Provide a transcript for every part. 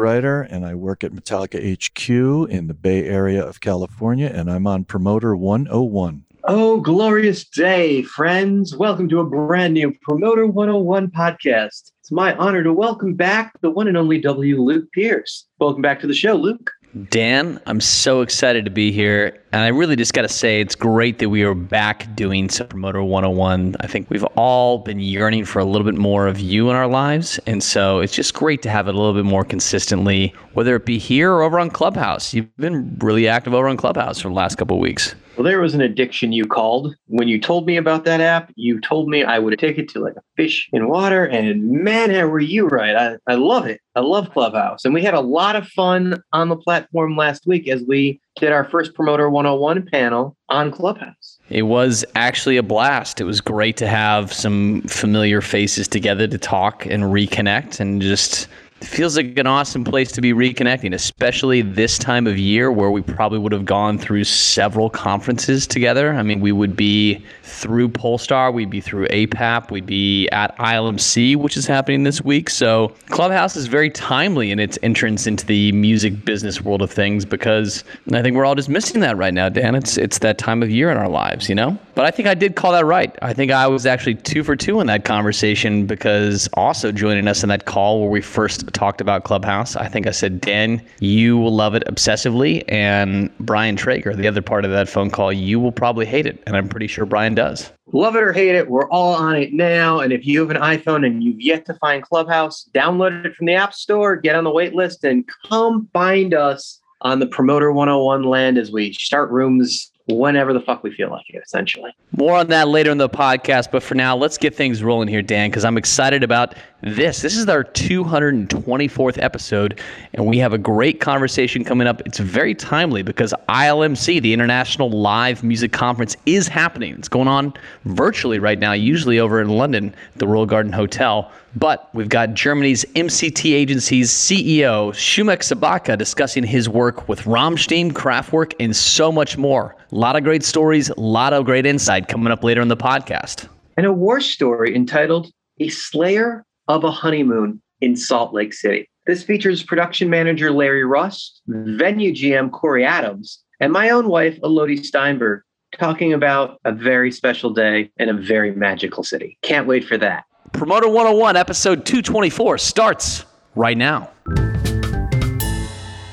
Ryder, and I work at Metallica HQ in the Bay Area of California, and I'm on Promoter 101. Oh, glorious day, friends. Welcome to a brand new Promoter 101 podcast. It's my honor to welcome back the one and only W. Luke Pierce. Welcome back to the show, Luke. Dan, I'm so excited to be here. And I really just got to say, it's great that we are back doing some Promoter 101. I think we've all been yearning for a little bit more of you in our lives. And so it's just great to have it a little bit more consistently, whether it be here or over on Clubhouse. You've been really active over on Clubhouse for the last couple of weeks. Well, there was an addiction you called. When you told me about that app, you told me I would take it to like a fish in water. And man, were you right? I, I love it. I love Clubhouse. And we had a lot of fun on the platform last week as we did our first Promoter 101 panel on Clubhouse. It was actually a blast. It was great to have some familiar faces together to talk and reconnect and just feels like an awesome place to be reconnecting, especially this time of year where we probably would have gone through several conferences together. I mean, we would be through Pollstar, we'd be through APAP, we'd be at ILMC, which is happening this week. So Clubhouse is very timely in its entrance into the music business world of things because I think we're all just missing that right now, Dan. It's it's that time of year in our lives, you know? But I think I did call that right. I think I was actually two for two in that conversation because also joining us in that call where we first talked about Clubhouse, I think I said, Dan, you will love it obsessively. And Brian Traeger, the other part of that phone call, you will probably hate it. And I'm pretty sure Brian does. Love it or hate it, we're all on it now. And if you have an iPhone and you've yet to find Clubhouse, download it from the App Store, get on the wait list, and come find us on the Promoter 101 land as we start rooms whenever the fuck we feel like it, essentially. More on that later in the podcast, but for now, let's get things rolling here, Dan, because I'm excited about this. This is our 224th episode, and we have a great conversation coming up. It's very timely because ILMC, the International Live Music Conference, is happening. It's going on virtually right now, usually over in London, the Royal Garden Hotel. But we've got Germany's MCT agency's CEO, Scumeck Sabottka, discussing his work with Rammstein, Kraftwerk, and so much more. A lot of great stories, a lot of great insight coming up later in the podcast. And a war story entitled A Slayer of a Honeymoon in Salt Lake City. This features production manager Larry Rust, venue GM Corey Adams, and my own wife, Elodie Steinberg, talking about a very special day in a very magical city. Can't wait for that. Promoter 101, episode 224, starts right now.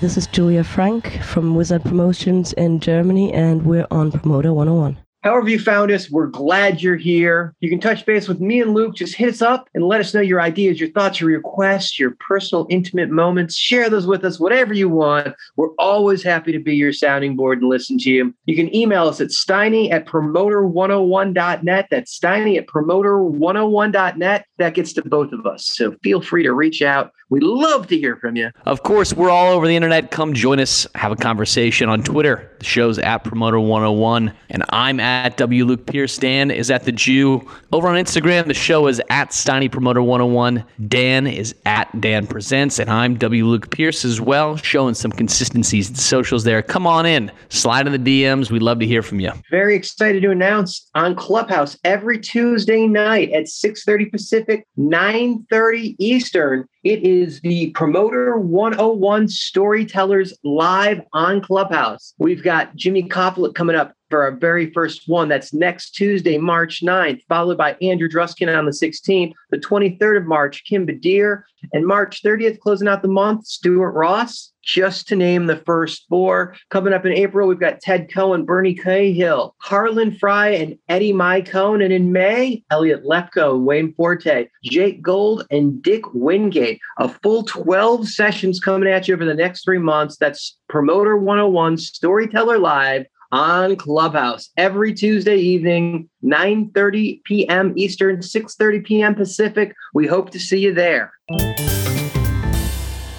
This is Julia Frank from Wizard Promotions in Germany, and we're on Promoter 101. However, you found us, we're glad you're here. You can touch base with me and Luke. Just hit us up and let us know your ideas, your thoughts, your requests, your personal, intimate moments. Share those with us, whatever you want. We're always happy to be your sounding board and listen to you. You can email us at steiny at promoter101.net. That's steiny at promoter101.net. That gets to both of us. So feel free to reach out. We love to hear from you. Of course, we're all over the internet. Come join us, have a conversation on Twitter. The show's at Promoter101, and I'm at W. Luke Pierce. Dan is at The Jew. Over on Instagram, the show is at Steiny Promoter101. Dan is at Dan Presents, and I'm W. Luke Pierce as well, showing some consistencies in socials there. Come on in, slide in the DMs. We'd love to hear from you. Very excited to announce on Clubhouse every Tuesday night at 6:30 Pacific, 9:30 Eastern. It is the Promoter 101 Storytellers live on Clubhouse. We've got Jimmy Koplik coming up for our very first one. That's next Tuesday, March 9th, followed by Andrew Dreskin on the 16th. The 23rd of March, Kim Badir. And March 30th, closing out the month, Stuart Ross, just to name the first four. Coming up in April, we've got Ted Cohen, Bernie Cahill, Harlan Fry, and Eddie Mycone. And in May, Elliot Lefko, Wayne Forte, Jake Gold, and Dick Wingate. A full 12 sessions coming at you over the next three months. That's Promoter 101 Storyteller Live on Clubhouse every Tuesday evening, 9:30 p.m. Eastern, 6:30 p.m. Pacific. We hope to see you there.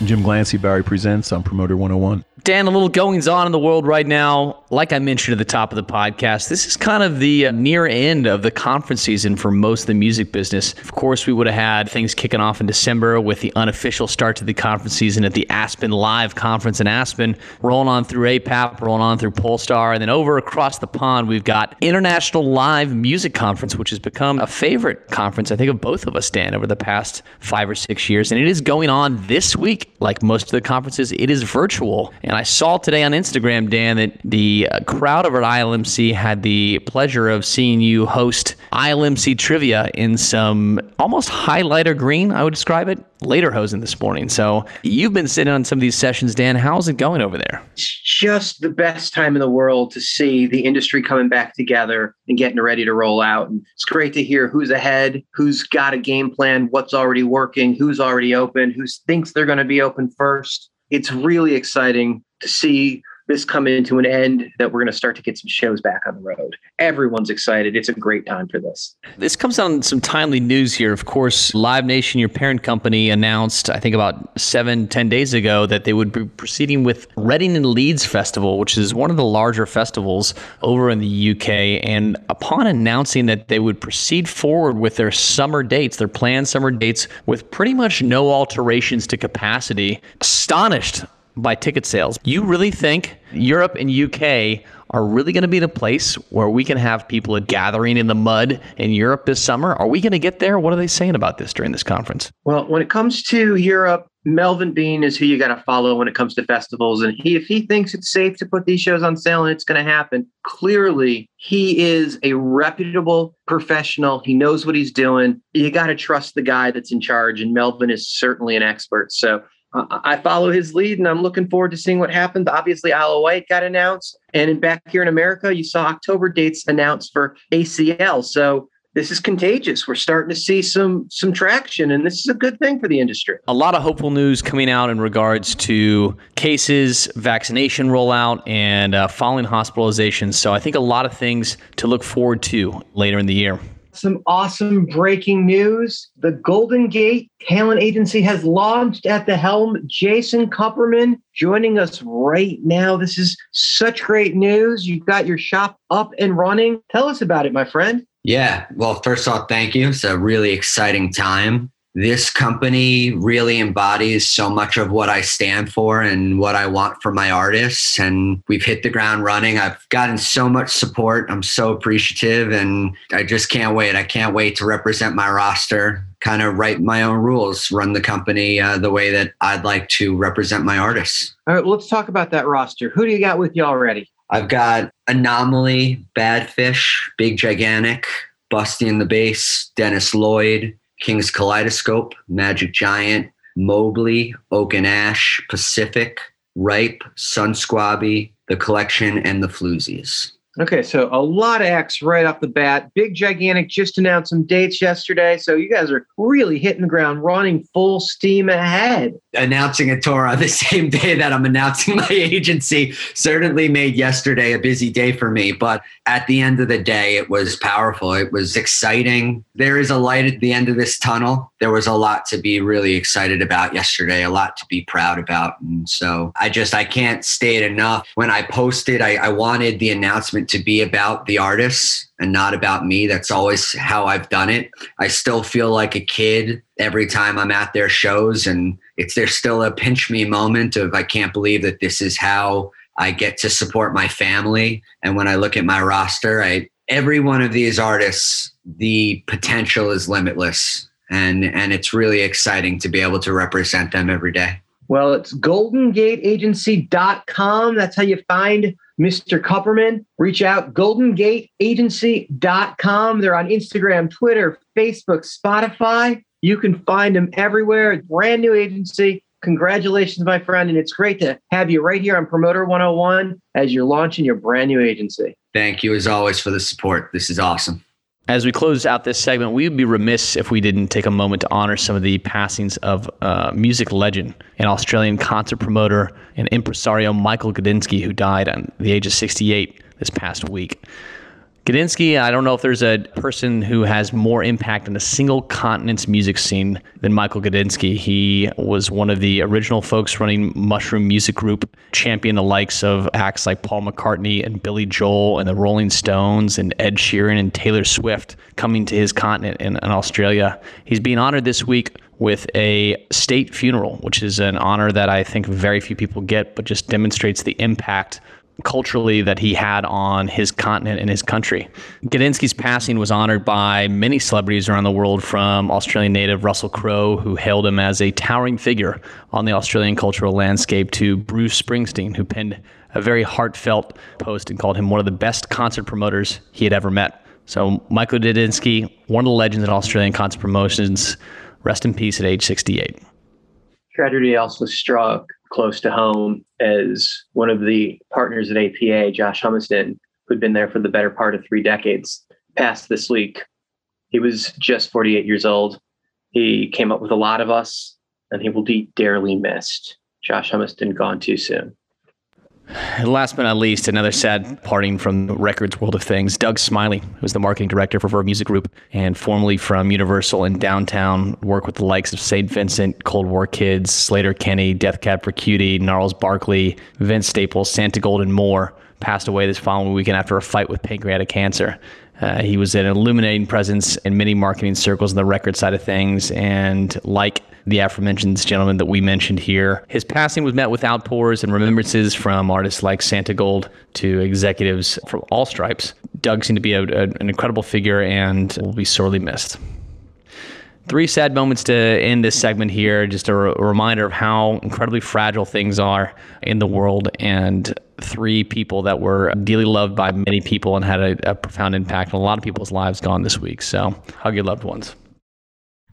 Jim Glancy, Barry Presents on Promoter 101. Dan, a little goings on in the world right now. Like I mentioned at the top of the podcast, this is kind of the uh, near end of the conference season for most of the music business. Of course, we would have had things kicking off in December with the unofficial start to the conference season at the Aspen Live Conference in Aspen, rolling on through APAP, rolling on through Pollstar, and then over across the pond, we've got International Live Music Conference, which has become a favorite conference, I think, of both of us, Dan, over the past five or six years. And it is going on this week, like most of the conferences, it is virtual. And I saw today on Instagram, Dan, that the uh, crowd over at ILMC had the pleasure of seeing you host ILMC trivia in some almost highlighter green, I would describe it, later hosing this morning. So you've been sitting on some of these sessions, Dan. How's it going over there? It's just the best time in the world to see the industry coming back together and getting ready to roll out. And it's great to hear who's ahead, who's got a game plan, what's already working, who's already open, who thinks they're going to be open first. It's really exciting to see this coming to an end that we're going to start to get some shows back on the road. Everyone's excited. It's a great time for this. This comes on some timely news here. Of course, Live Nation, your parent company, announced, I think about seven, ten days ago, that they would be proceeding with Reading and Leeds Festival, which is one of the larger festivals over in the UK. And upon announcing that they would proceed forward with their summer dates, their planned summer dates, with pretty much no alterations to capacity, astonished by ticket sales. You really think Europe and UK are really going to be the place where we can have people gathering in the mud in Europe this summer? Are we going to get there? What are they saying about this during this conference? Well, when it comes to Europe, Melvin Benn is who you got to follow when it comes to festivals. And he, if he thinks it's safe to put these shows on sale and it's going to happen, clearly he is a reputable professional. He knows what he's doing. You got to trust the guy that's in charge. And Melvin is certainly an expert. So I follow his lead and I'm looking forward to seeing what happens. Obviously, of Wight got announced. And back here in America, you saw October dates announced for ACL. So this is contagious. We're starting to see some some traction, and this is a good thing for the industry. A lot of hopeful news coming out in regards to cases, vaccination rollout, and uh, falling hospitalizations. So I think a lot of things to look forward to later in the year. Some awesome breaking news. The Golden Gate Talent Agency has launched at the helm. Jason Kupperman joining us right now. This is such great news. You've got your shop up and running. Tell us about it, my friend. Yeah. Well, first off, thank you. It's a really exciting time. This company really embodies so much of what I stand for and what I want for my artists. And we've hit the ground running. I've gotten so much support. I'm so appreciative. And I just can't wait. I can't wait to represent my roster, kind of write my own rules, run the company uh, the way that I'd like to represent my artists. All right, well, let's talk about that roster. Who do you got with you already? I've got Anomalie, Bad Fish, Big Gigantic, Busty and the Bass, Dennis Lloyd, King's Kaleidoscope, Magic Giant, Mobley, Oak and Ash, Pacific, Ripe, Sunsquabi, The Collection, and The Floozies. Okay, so a lot of X right off the bat. Big Gigantic just announced some dates yesterday. So you guys are really hitting the ground running full steam ahead. Announcing a tour on the same day that I'm announcing my agency certainly made yesterday a busy day for me. But at the end of the day, it was powerful. It was exciting. There is a light at the end of this tunnel. There was a lot to be really excited about yesterday, a lot to be proud about. And so I just, I can't state enough. When I posted, I, I wanted the announcement to be about the artists and not about me. That's always how I've done it. I still feel like a kid every time I'm at their shows, and it's there's still a pinch me moment of I can't believe that this is how I get to support my family. And when I look at my roster, I every one of these artists, the potential is limitless. And and it's really exciting to be able to represent them every day. Well, it's goldengateagency.com. That's how you find Mr. Kupperman. Reach out, goldengateagency.com. They're on Instagram, Twitter, Facebook, Spotify. You can find them everywhere. Brand new agency. Congratulations, my friend. And it's great to have you right here on Promoter 101 as you're launching your brand new agency. Thank you as always for the support. This is awesome. As we close out this segment, we would be remiss if we didn't take a moment to honor some of the passings of uh, music legend and Australian concert promoter and impresario Michael Gudinski, who died at the age of 68 this past week. Gudinski, I don't know if there's a person who has more impact on a single continent's music scene than Michael Gudinski. He was one of the original folks running Mushroom Music Group, champion the likes of acts like Paul McCartney and Billy Joel and the Rolling Stones and Ed Sheeran and Taylor Swift coming to his continent in, in Australia. He's being honored this week with a state funeral, which is an honor that I think very few people get, but just demonstrates the impact culturally that he had on his continent and his country. Gudinski's passing was honored by many celebrities around the world, from Australian native Russell Crowe, who hailed him as a towering figure on the Australian cultural landscape, to Bruce Springsteen, who penned a very heartfelt post and called him one of the best concert promoters he had ever met. So, Michael Gudinski, one of the legends in Australian concert promotions, rest in peace at age 68. Tragedy also struck close to home as one of the partners at APA, Josh Humiston, who'd been there for the better part of three decades, passed this week. He was just 48 years old. He came up with a lot of us, and he will be dearly missed. Josh Humiston gone too soon. Last but not least, another sad parting from the records world of things. Doug Smiley, who was the marketing director for Verve Music Group and formerly from Universal in downtown, worked with the likes of St. Vincent, Cold War Kids, Sleater-Kinney, Death Cab for Cutie, Gnarls Barkley, Vince Staples, Santigold, and more, passed away this following weekend after a fight with pancreatic cancer. Uh, he was an illuminating presence in many marketing circles in the record side of things, and like the aforementioned gentleman that we mentioned here. His passing was met with outpours and remembrances from artists like Santigold to executives from all stripes. Doug seemed to be a, a, an incredible figure and will be sorely missed. Three sad moments to end this segment here. Just a, re- a reminder of how incredibly fragile things are in the world, and three people that were dearly loved by many people and had a, a profound impact on a lot of people's lives gone this week. So, hug your loved ones.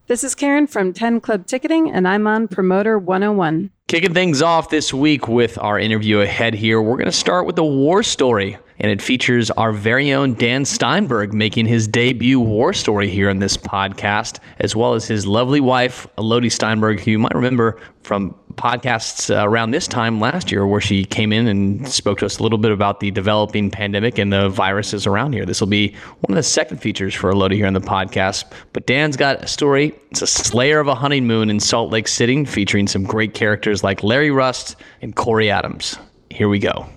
This is Karen from 10 Club Ticketing, and I'm on Promoter 101. Kicking things off this week with our interview ahead here, we're going to start with the war story and it features our very own Dan Steinberg making his debut war story here in this podcast, as well as his lovely wife, Elodie Steinberg, who you might remember from podcasts uh, around this time last year, where she came in and spoke to us a little bit about the developing pandemic and the viruses around here. This will be one of the second features for Elodie here in the podcast. But Dan's got a story. It's a Slayer of a Honeymoon in Salt Lake City, featuring some great characters like Larry Rust and Corey Adams. Here we go.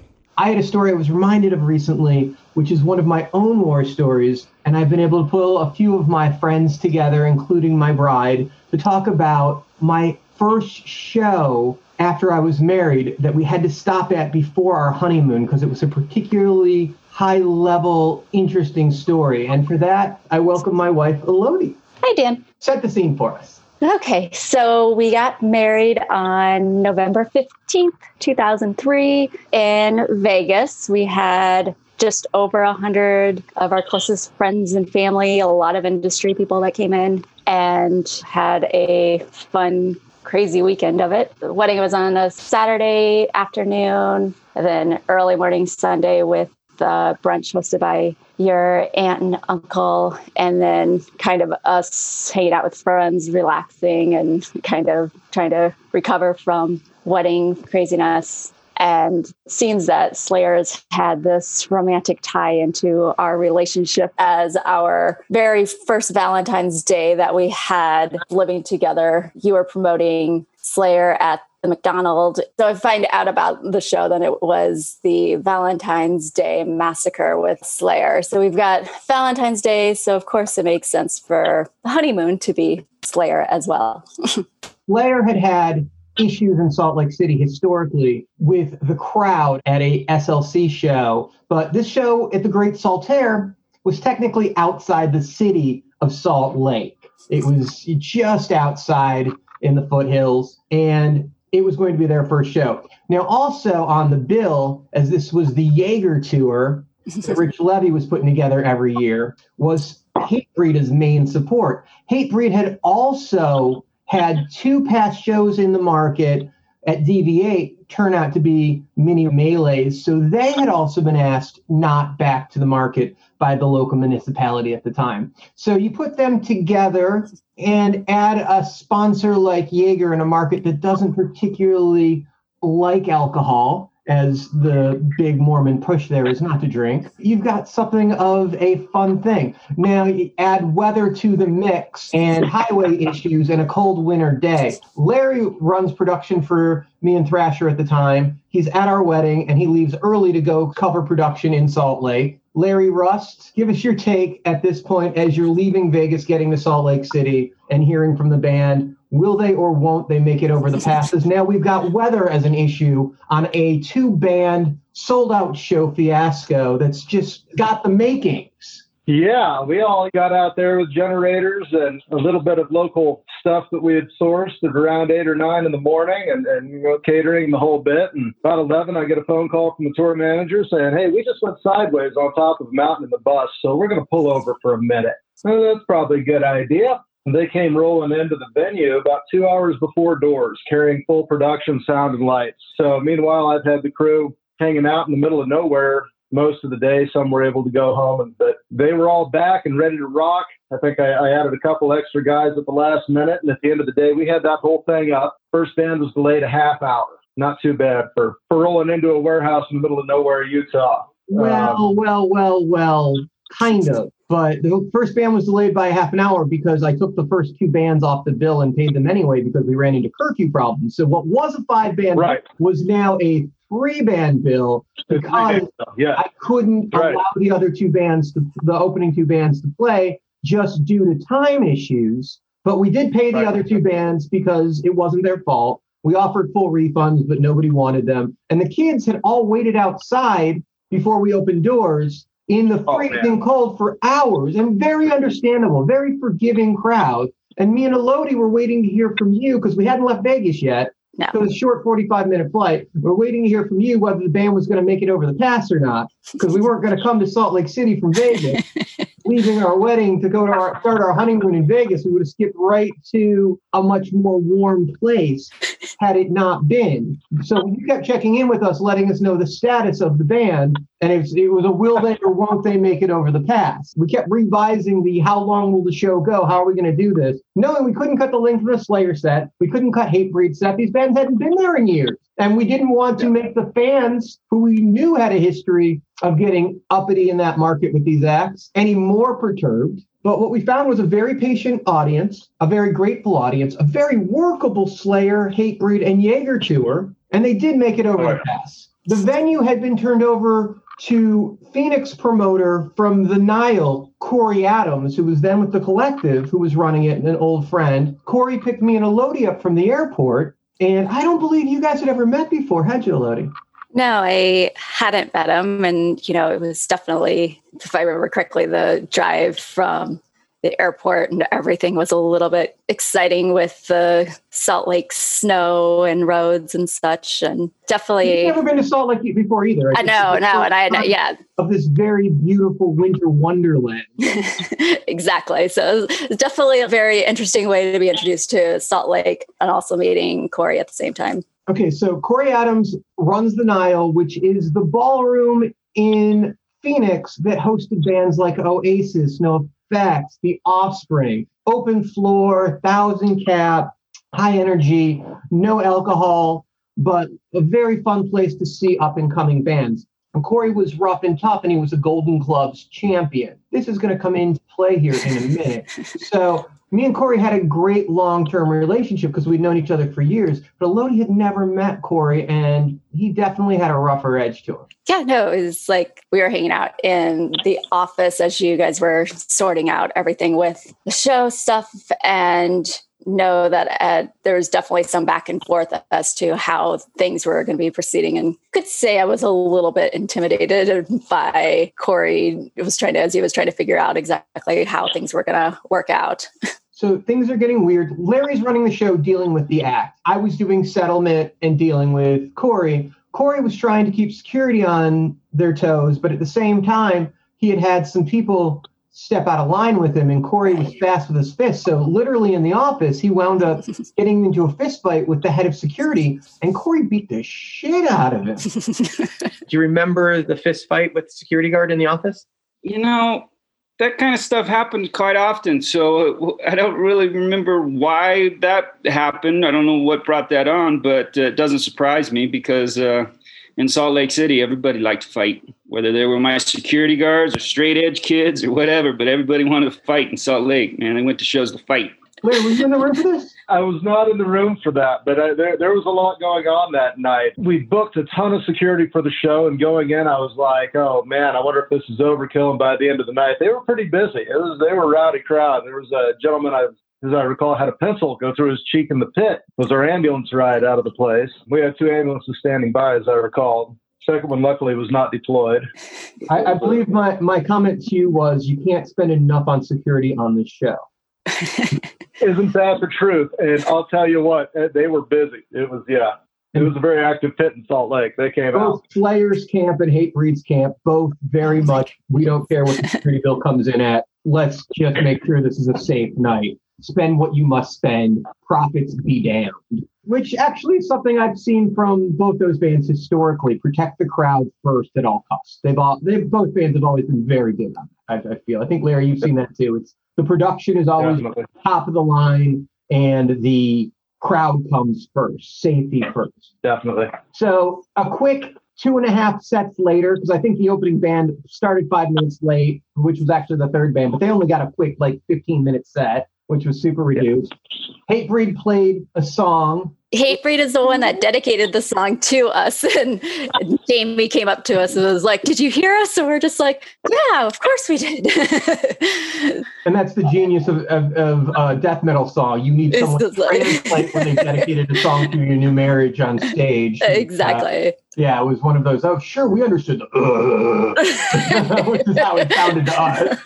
I had a story I was reminded of recently, which is one of my own war stories. And I've been able to pull a few of my friends together, including my bride, to talk about my first show after I was married that we had to stop at before our honeymoon because it was a particularly high level, interesting story. And for that, I welcome my wife, Elodie. Hi, Dan. Set the scene for us. Okay, so we got married on November 15th, 2003 in Vegas. We had just over a hundred of our closest friends and family, a lot of industry people that came in and had a fun, crazy weekend of it. The wedding was on a Saturday afternoon, and then early morning Sunday with the brunch hosted by your aunt and uncle, and then kind of us hanging out with friends, relaxing, and kind of trying to recover from wedding craziness and scenes that Slayers had this romantic tie into our relationship as our very first Valentine's Day that we had living together. You were promoting Slayer at the McDonald. So I find out about the show, then it was the Valentine's Day massacre with Slayer. So we've got Valentine's Day. So of course it makes sense for the honeymoon to be Slayer as well. Slayer had had issues in Salt Lake City historically with the crowd at a SLC show, but this show at the Great Saltair was technically outside the city of Salt Lake. It was just outside in the foothills, and it was going to be their first show. Now, also on the bill, as this was the Jaeger tour that Rich Levy was putting together every year, was Hatebreed as main support. Hatebreed had also had two past shows in the market at DV8 turn out to be mini melees. So they had also been asked not back to the market by the local municipality at the time. So you put them together and add a sponsor like Jaeger in a market that doesn't particularly like alcohol. As the big Mormon push there is not to drink. You've got something of a fun thing. Now you add weather to the mix and highway issues and a cold winter day. Larry runs production for me and Thrasher at the time. He's at our wedding and he leaves early to go cover production in Salt Lake. Larry Rust, give us your take at this point as you're leaving Vegas, getting to Salt Lake City, and hearing from the band. Will they or won't they make it over the passes? Now we've got weather as an issue on a two band sold out show fiasco that's just got the makings. Yeah, we all got out there with generators and a little bit of local stuff that we had sourced at around eight or nine in the morning and, and you know, catering the whole bit. And about 11, I get a phone call from the tour manager saying, Hey, we just went sideways on top of a mountain in the bus, so we're going to pull over for a minute. That's probably a good idea. They came rolling into the venue about two hours before doors, carrying full production sound and lights. So meanwhile, I've had the crew hanging out in the middle of nowhere most of the day. Some were able to go home, and, but they were all back and ready to rock. I think I, I added a couple extra guys at the last minute, and at the end of the day, we had that whole thing up. First band was delayed a half hour. Not too bad for, for rolling into a warehouse in the middle of nowhere, Utah. Well, Um, well, well, well, kind of. But the first band was delayed by half an hour because I took the first two bands off the bill and paid them anyway because we ran into curfew problems. So what was a five band Right. was now a three band bill because yeah. I couldn't Right. allow the other two bands to the opening two bands to play just due to time issues. But we did pay the Right. other two bands because it wasn't their fault. We offered full refunds, but nobody wanted them. And the kids had all waited outside before we opened doors in the Oh, freezing cold for hours and very understandable, very forgiving crowd. And me and Elodie were waiting to hear from you because we hadn't left Vegas yet. No. So it's a short 45 minute flight. We're waiting to hear from you whether the band was going to make it over the pass or not, because we weren't going to come to Salt Lake City from Vegas, leaving our wedding to go to our start our honeymoon in Vegas. We would have skipped right to a much more warm place had it not been. So you kept checking in with us, letting us know the status of the band. And it was, it was a will they or won't they make it over the pass. We kept revising the how long will the show go? How are we going to do this? Knowing we couldn't cut the link from the Slayer set. We couldn't cut Hatebreed set. These bands hadn't been there in years. And we didn't want to make the fans who we knew had a history of getting uppity in that market with these acts any more perturbed. But what we found was a very patient audience, a very grateful audience, a very workable Slayer, Hatebreed, and Jaeger tour. And they did make it over the pass. The venue had been turned over to Phoenix promoter from the Nile, Corey Adams, who was then with the collective, who was running it, and an old friend. Corey picked me and Elodie up from the airport. And I don't believe you guys had ever met before, had you, Elodie? No, I hadn't met him. And, you know, it was definitely, if I remember correctly, the drive from the airport and everything was a little bit exciting with the Salt Lake snow and roads and such. And definitely, You've never been to Salt Lake before either. I know, no, and I, had yeah, Of this very beautiful winter wonderland. exactly. So it's definitely a very interesting way to be introduced to Salt Lake and also meeting Corey at the same time. Okay, so Corey Adams runs the Nile, which is the ballroom in Phoenix that hosted bands like Oasis, No Effects, The Offspring, Open Floor, Thousand Cap, High Energy, no alcohol, but a very fun place to see up and coming bands. And Corey was rough and tough, and he was a Golden Gloves champion. This is going to come into play here in a minute. so me and Corey had a great long-term relationship because we'd known each other for years. But Elodie had never met Corey, and he definitely had a rougher edge to him. Yeah, no, it was like we were hanging out in the office as you guys were sorting out everything with the show stuff and know that uh, there was definitely some back and forth as to how things were going to be proceeding and could say i was a little bit intimidated by corey it was trying to as he was trying to figure out exactly how things were going to work out So things are getting weird. Larry's running the show dealing with the act. I was doing settlement and dealing with Corey. Corey was trying to keep security on their toes, but at the same time, he had had some people step out of line with him, and Corey was fast with his fists. So literally in the office, he wound up getting into a fist fight with the head of security, and Corey beat the shit out of him. Do you remember the fist fight with the security guard in the office? You know, that kind of stuff happened quite often. So I don't really remember why that happened. I don't know what brought that on, but uh, it doesn't surprise me because uh, in Salt Lake City, everybody liked to fight, whether they were my security guards or straight edge kids or whatever. But everybody wanted to fight in Salt Lake, man. They went to shows to fight. Larry, were you in the room for this? I was not in the room for that, but I, there there was a lot going on that night. We booked a ton of security for the show, and going in, I was like, "Oh man, I wonder if this is overkill." And by the end of the night, they were pretty busy. It was they were a rowdy crowd. There was a gentleman I as I recall, had a pencil go through his cheek in the pit. Was our ambulance ride out of the place? We had two ambulances standing by, as I recall. Second one, luckily, was not deployed. I, I believe my, my comment to you was you can't spend enough on security on this show. Isn't that the truth? And I'll tell you what, eh, they were busy. It was, yeah, it was a very active pit in Salt Lake. They came both out. Players Camp and Hatebreed's Camp, both very much. We don't care what the security bill comes in at. Let's just make sure this is a safe night. Spend what you must spend. Profits be damned. Which actually is something I've seen from both those bands historically. Protect the crowd first at all costs. They've all, they've both bands have always been very good on that. I, I feel. I think Larry, you've seen that too. It's the production is always top of the line, and the crowd comes first. Safety first. Definitely. So a quick two and a half sets later, because I think the opening band started five minutes late, which was actually the third band, but they only got a quick like 15 minute set, which was super reduced. Hatebreed played a song. Hatebreed is the one that dedicated the song to us. And Jamie came up to us and was like, Did you hear us? And we're just like, Yeah, of course we did. And that's the genius of, of, of uh, death metal song. You need someone to translate when they dedicated a song to your new marriage on stage. Uh, exactly. yeah, it was one of those, oh, sure, we understood the, uh, which is how it sounded to us.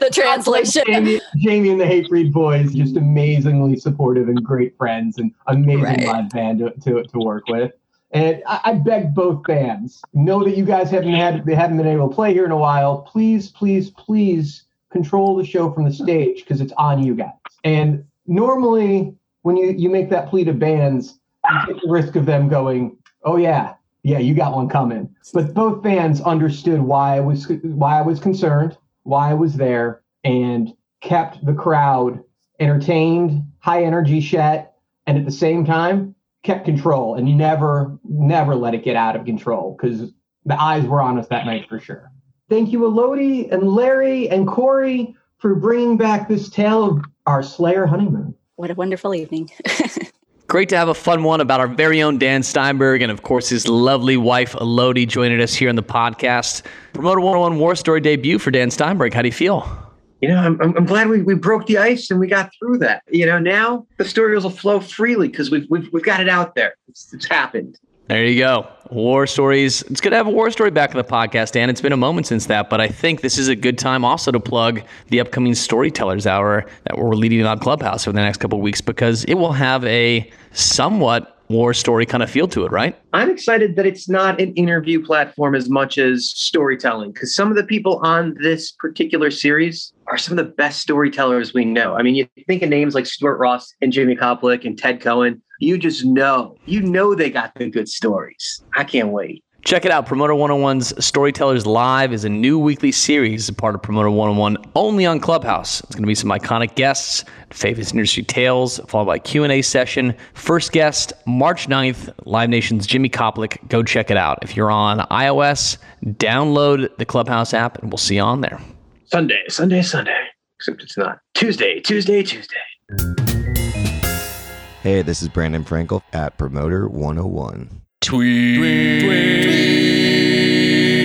the translation. Jamie, Jamie and the Hatebreed boys, just amazingly supportive and great friends and amazing Right. live band to, to, to work with. And I, I beg both bands, know that you guys haven't had they haven't been able to play here in a while. Please, please, please control the show from the stage because it's on you guys. And normally when you, you make that plea to bands, you take the risk of them going, Oh yeah, yeah, you got one coming. But both bands understood why I was why I was concerned, why I was there, and kept the crowd entertained, high energy shet, and at the same time kept control and never, never let it get out of control because the eyes were on us that night for sure. Thank you, Elodie and Larry and Corey, for bringing back this tale of our Slayer honeymoon. What a wonderful evening. Great to have a fun one about our very own Dan Steinberg and, of course, his lovely wife, Elodie, joining us here on the podcast. Promoter 101 War Story debut for Dan Steinberg. How do you feel? You know, I'm, I'm glad we, we broke the ice and we got through that. You know, now the stories will flow freely because we've, we've, we've got it out there. It's, it's happened. There you go. War stories. It's good to have a war story back in the podcast, Dan. It's been a moment since that, but I think this is a good time also to plug the upcoming Storytellers Hour that we're leading on Clubhouse for the next couple of weeks because it will have a somewhat war story kind of feel to it, right? I'm excited that it's not an interview platform as much as storytelling because some of the people on this particular series are some of the best storytellers we know. I mean, you think of names like Stuart Ross and Jimmy Koplik and Ted Cohen, you just know, you know they got the good stories. I can't wait. Check it out. Promoter 101's Storytellers Live is a new weekly series, part of Promoter 101, only on Clubhouse. It's going to be some iconic guests, famous industry tales, followed by a Q&A session. First guest, March 9th, Live Nation's Jimmy Koplik. Go check it out. If you're on iOS, download the Clubhouse app, and we'll see you on there. Sunday, Sunday, Sunday. Except it's not. Tuesday, Tuesday, Tuesday. Hey, this is Brandon Frankel at Promoter 101. Tweet. Tweet.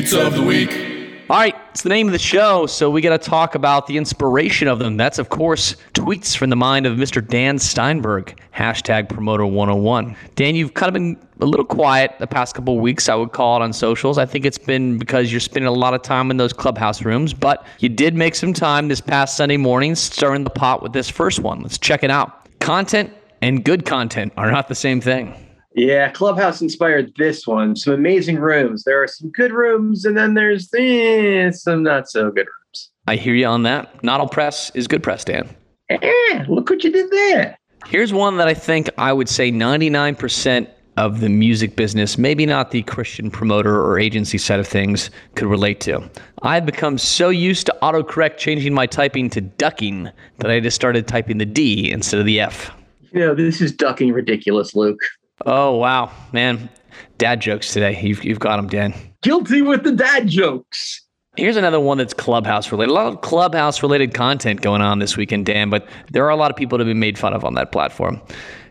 Tweets of the week. All right, it's the name of the show, so we got to talk about the inspiration of them. That's, of course, tweets from the mind of Mr. Dan Steinberg, hashtag promoter 101. Dan, you've kind of been a little quiet the past couple weeks, I would call it on socials. I think it's been because you're spending a lot of time in those clubhouse rooms, but you did make some time this past Sunday morning stirring the pot with this first one. Let's check it out. Content and good content are not the same thing. Yeah, Clubhouse inspired this one. Some amazing rooms. There are some good rooms, and then there's eh, some not so good rooms. I hear you on that. Not all press is good press, Dan. Eh, look what you did there. Here's one that I think I would say 99% of the music business, maybe not the Christian promoter or agency side of things, could relate to. I've become so used to autocorrect changing my typing to ducking that I just started typing the D instead of the F. You know, this is ducking ridiculous, Luke. Oh, wow, man. Dad jokes today. You've, you've got them, Dan. Guilty with the dad jokes. Here's another one that's clubhouse related. A lot of clubhouse related content going on this weekend, Dan, but there are a lot of people to be made fun of on that platform.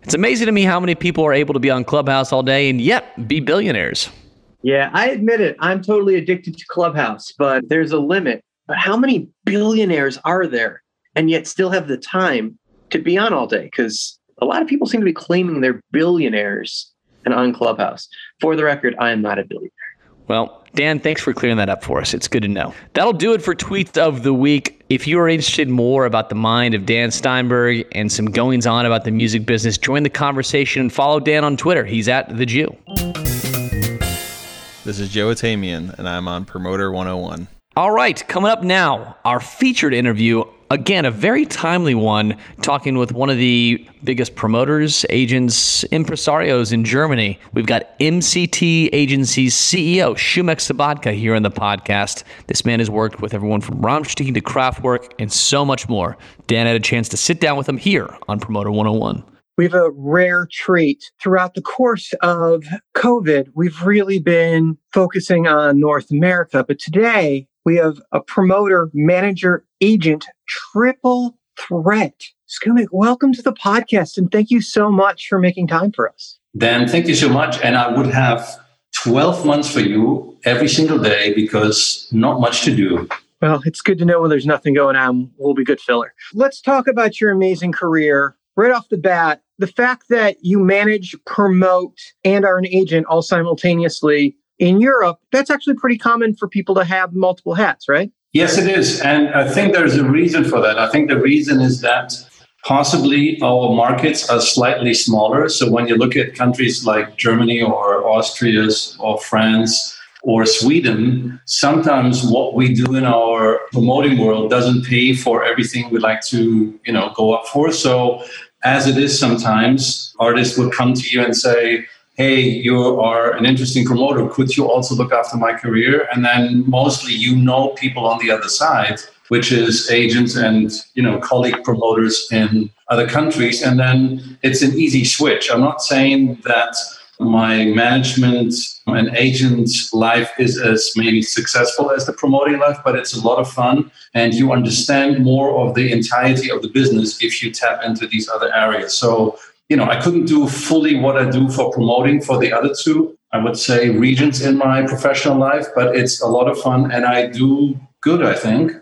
It's amazing to me how many people are able to be on Clubhouse all day and yet be billionaires. Yeah, I admit it. I'm totally addicted to Clubhouse, but there's a limit. But how many billionaires are there and yet still have the time to be on all day? Because a lot of people seem to be claiming they're billionaires and on Clubhouse. For the record, I am not a billionaire. Well, Dan, thanks for clearing that up for us. It's good to know. That'll do it for Tweets of the Week. If you are interested more about the mind of Dan Steinberg and some goings on about the music business, join the conversation and follow Dan on Twitter. He's at The Jew. This is Joe Atamian, and I'm on Promoter 101. All right, coming up now, our featured interview Again, a very timely one, talking with one of the biggest promoters, agents, impresarios in Germany. We've got MCT Agency's CEO, Scumeck Sabottka, here on the podcast. This man has worked with everyone from Rammstein to Kraftwerk and so much more. Dan had a chance to sit down with him here on Promoter 101. We have a rare treat. Throughout the course of COVID, we've really been focusing on North America. But today, we have a promoter, manager, agent, triple threat. Scumeck, welcome to the podcast and thank you so much for making time for us. Dan, thank you so much. And I would have 12 months for you every single day because not much to do. Well, it's good to know when there's nothing going on. We'll be good filler. Let's talk about your amazing career. Right off the bat, the fact that you manage, promote, and are an agent all simultaneously in Europe, that's actually pretty common for people to have multiple hats, right? Yes, it is. And I think there's a reason for that. I think the reason is that possibly our markets are slightly smaller. So when you look at countries like Germany or Austria or France or Sweden, sometimes what we do in our promoting world doesn't pay for everything we like to, you know, go up for. So as it is sometimes, artists would come to you and say, hey, you are an interesting promoter. Could you also look after my career? And then mostly you know people on the other side, which is agents and you know colleague promoters in other countries. And then it's an easy switch. I'm not saying that my management and agent life is as maybe successful as the promoting life, but it's a lot of fun. And you understand more of the entirety of the business if you tap into these other areas. So you know, I couldn't do fully what I do for promoting for the other two, I would say regions in my professional life, but it's a lot of fun and I do good, I think.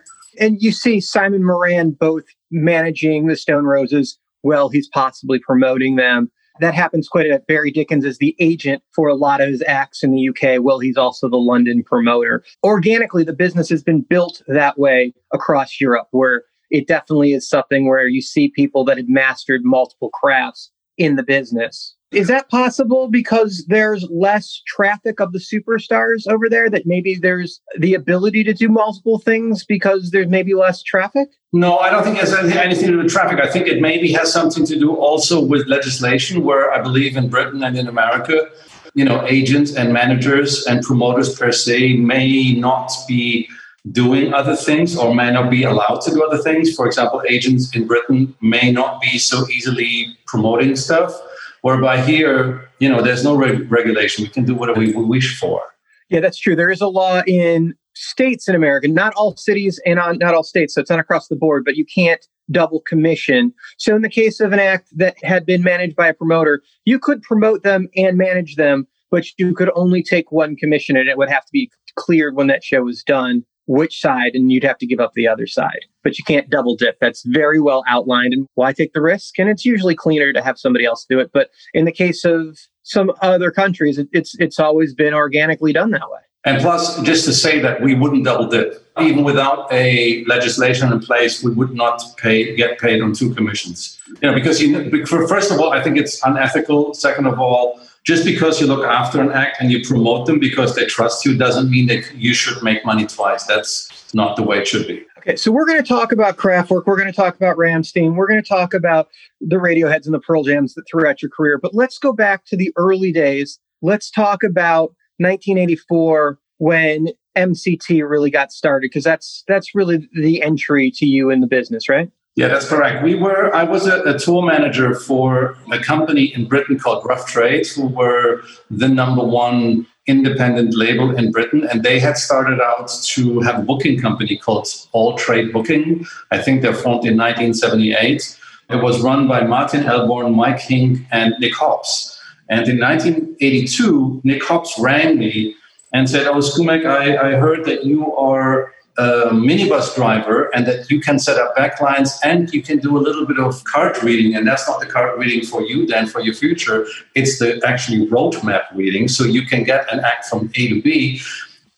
And you see Simon Moran both managing the Stone Roses while he's possibly promoting them. That happens quite a bit. Barry Dickins is the agent for a lot of his acts in the UK. Well, he's also the London promoter. Organically, the business has been built that way across Europe, where it definitely is something where you see people that have mastered multiple crafts in the business. Is that possible because there's less traffic of the superstars over there that maybe there's the ability to do multiple things because there's maybe less traffic? No, I don't think it has anything to do with traffic. I think it maybe has something to do also with legislation where I believe in Britain and in America, you know, agents and managers and promoters per se may not be doing other things or may not be allowed to do other things. For example, agents in Britain may not be so easily promoting stuff, whereby here, you know, there's no reg- regulation. We can do whatever we wish for. Yeah, that's true. There is a law in states in America, not all cities and not all states, so it's not across the board, but you can't double commission. So in the case of an act that had been managed by a promoter, you could promote them and manage them, but you could only take one commission and it would have to be cleared when that show was done which side and you'd have to give up the other side. But you can't double dip. That's very well outlined. And why take the risk? And it's usually cleaner to have somebody else do it. But in the case of some other countries, it's it's always been organically done that way. And plus, just to say that we wouldn't double dip. Even without a legislation in place, we would not pay get paid on two commissions. You know, because you first of all, I think it's unethical. Second of all, just because you look after an act and you promote them because they trust you doesn't mean that you should make money twice. That's not the way it should be. Okay, so we're going to talk about Kraftwerk. We're going to talk about Rammstein. We're going to talk about the Radioheads and the Pearl Jams that throughout your career. But let's go back to the early days. Let's talk about 1984 when MCT really got started because that's that's really the entry to you in the business, right? Yeah, that's correct. We were. I was a, a, tour manager for a company in Britain called Rough Trade, who were the number one independent label in Britain, and they had started out to have a booking company called All Trade Booking. I think they're formed in 1978. It was run by Martin Elbourne, Mike Hinc, and Nick Hobbs. And in 1982, Nick Hobbs rang me and said, "Oh, Scumeck, I, I heard that you are." A minibus driver and that you can set up backlines and you can do a little bit of card reading. And that's not the card reading for you then for your future. It's the actually roadmap reading. So you can get an act from a to b.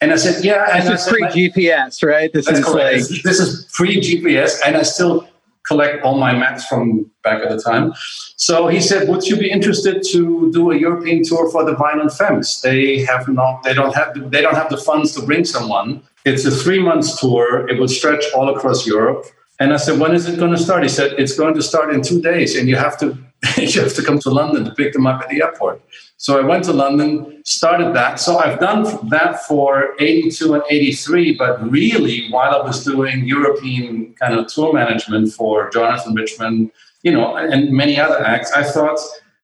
And i said yeah this is pre gps right? This is correct. like this is pre gps and i still collect all my maps from back at the time. So he said would you be interested to do a european tour for the violent femmes? They have not they don't have they don't have the funds to bring someone it's a three months tour. It will stretch all across Europe. And I said, when is it going to start? He said, it's going to start in two days, and you have to you have to come to London to pick them up at the airport. So I went to London, started that. So I've done that for 82 and 83, but really while I was doing European kind of tour management for Jonathan Richman, you know, and many other acts, I thought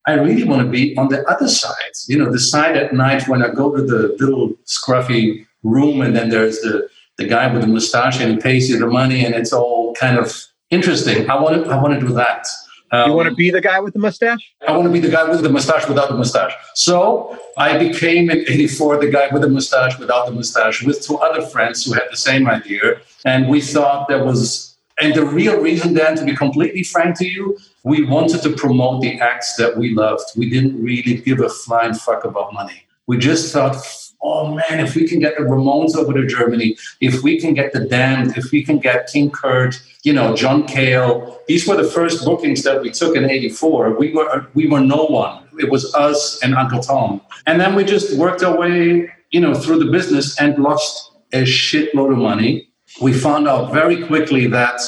I really want to be on the other side, you know, the side at night when I go to the little scruffy room, and then there's the the guy with the mustache, and he pays you the money, and it's all kind of interesting. I want to I want to do that. Um, you want to be the guy with the mustache? I want to be the guy with the mustache without the mustache. So I became in 84 the guy with the mustache without the mustache with two other friends who had the same idea. And we thought there was, and the real reason then, to be completely frank to you, we wanted to promote the acts that we loved. We didn't really give a flying fuck about money. We just thought, oh man, if we can get the Ramones over to Germany, if we can get the Damned, if we can get King Kurt, you know, John Cale, these were the first bookings that we took in '84. We were we were no one. It was us and Uncle Tom, and then we just worked our way, you know, through the business and lost a shitload of money. We found out very quickly that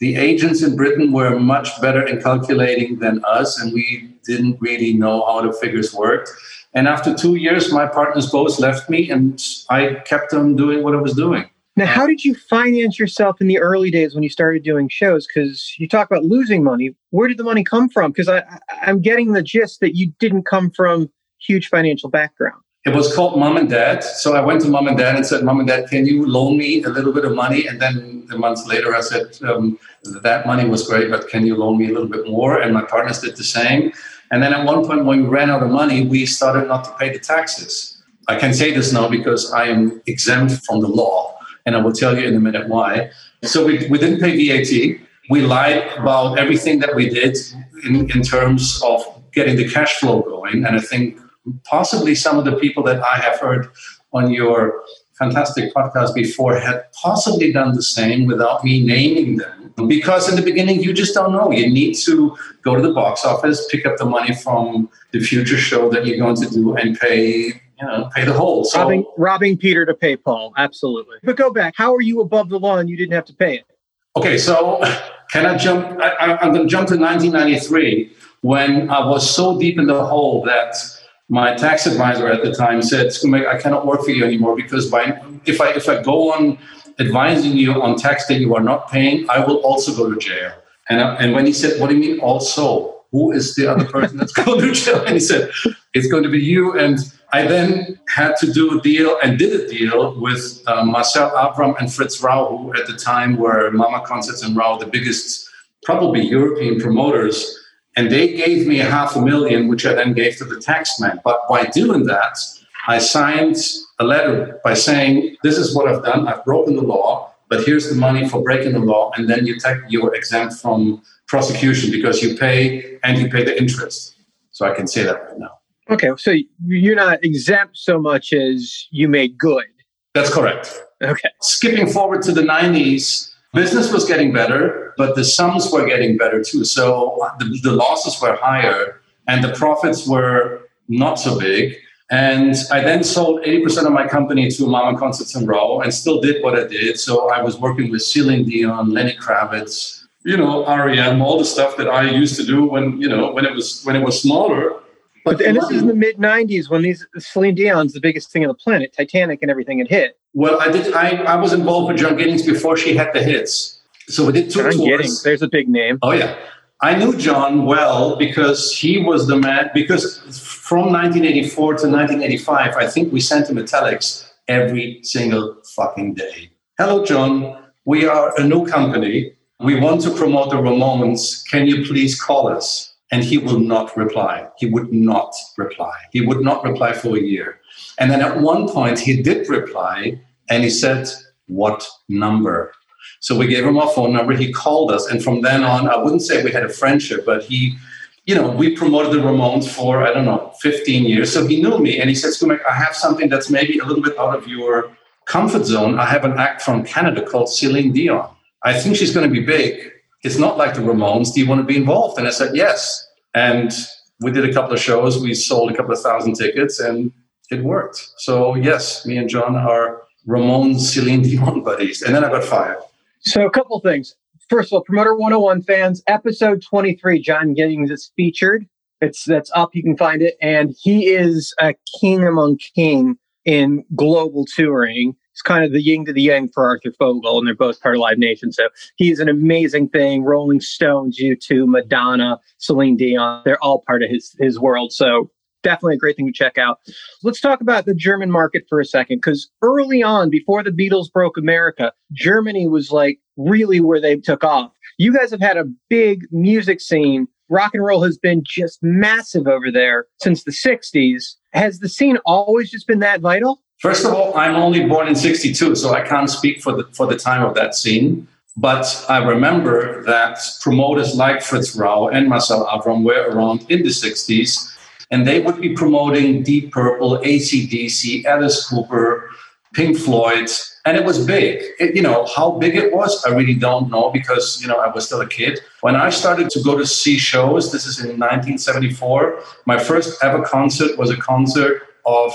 the agents in Britain were much better in calculating than us, and we didn't really know how the figures worked. And after two years, my partners both left me, and I kept on doing what I was doing. Now, how did you finance yourself in the early days when you started doing shows? Because you talk about losing money. Where did the money come from? Because I'm getting the gist that you didn't come from huge financial background. It was called Mom and Dad. So I went to Mom and Dad and said, Mom and Dad, can you loan me a little bit of money? And then a month later, I said, um, that money was great, but can you loan me a little bit more? And my partners did the same. And then at one point, when we ran out of money, we started not to pay the taxes. I can say this now because I am exempt from the law, and I will tell you in a minute why. So we, we didn't pay VAT. We lied about everything that we did in, in terms of getting the cash flow going. And I think possibly some of the people that I have heard on your fantastic podcast before had possibly done the same without me naming them. Because in the beginning you just don't know. You need to go to the box office pick up the money from the future show that you're going to do and pay you know pay the whole. So, robbing, robbing peter to pay paul. Absolutely. But go back. How are you above the law and you didn't have to pay it? Okay so can i jump I, am going to jump to 1993 when i was so deep in the hole that my tax advisor at the time said, I cannot work for you anymore because by, if I if I go on advising you on tax that you are not paying, I will also go to jail. And, uh, and when he said, What do you mean also? Who is the other person that's going to jail? And he said, It's going to be you. And I then had to do a deal and did a deal with uh, Marcel Avram and Fritz Rau, who at the time were Mama Concerts and Rau, the biggest, probably European promoters. And they gave me a half a million, which I then gave to the taxman. But by doing that, I signed a letter by saying, This is what I've done. I've broken the law, but here's the money for breaking the law. And then you take, you're exempt from prosecution because you pay and you pay the interest. So I can say that right now. Okay. So you're not exempt so much as you made good. That's correct. Okay. Skipping forward to the 90s, business was getting better, but the sums were getting better too. So the, the losses were higher and the profits were not so big. And I then sold 80% of my company to Mama Concerts and Rau and still did what I did. So I was working with Celine Dion, Lenny Kravitz, you know, REM, all the stuff that I used to do when, you know, when it was when it was smaller. But and this is in the mid '90s when these Celine Dion's the biggest thing on the planet, Titanic and everything had hit. Well, I did. I, I was involved with John Giddings before she had the hits, So we did two I'm tours. getting there's a big name. Oh yeah. I knew John well because he was the man because from 1984 to 1985, I think we sent him a telex every single fucking day. Hello, John. We are a new company. We want to promote the Ramones. Can you please call us? And he will not reply. He would not reply. He would not reply for a year. And then at one point, he did reply and he said, What number? So we gave him our phone number. He called us. And from then on, I wouldn't say we had a friendship, but he, you know, we promoted the Ramones for, I don't know, 15 years. So he knew me and he said, Scumeck, I have something that's maybe a little bit out of your comfort zone. I have an act from Canada called Celine Dion. I think she's going to be big. It's not like the Ramones. Do you want to be involved? And I said, yes. And we did a couple of shows. We sold a couple of thousand tickets and it worked. So, yes, me and John are Ramones Celine Dion buddies. And then I got fired. So a couple things. First of all, Promoter 101 fans, episode 23, John Giddings is featured. It's that's up. You can find it. And he is a king among king in global touring. He's kind of the yin to the yang for Arthur Fogel, and they're both part of Live Nation. So he's an amazing thing. Rolling Stones, U2, Madonna, Celine Dion, they're all part of his his world. So definitely a great thing to check out. Let's talk about the German market for a second, because early on, before the Beatles broke America, Germany was like really where they took off. You guys have had a big music scene. Rock and roll has been just massive over there since the 60s. Has the scene always just been that vital? First of all, I'm only born in 62, so I can't speak for the, for the time of that scene. But I remember that promoters like Fritz Rau and Marcel Avram were around in the 60s, and they would be promoting Deep Purple, ACDC, Alice Cooper, Pink Floyd, and it was big. It, you know, how big it was, I really don't know because, you know, I was still a kid. When I started to go to see shows, this is in 1974, my first ever concert was a concert of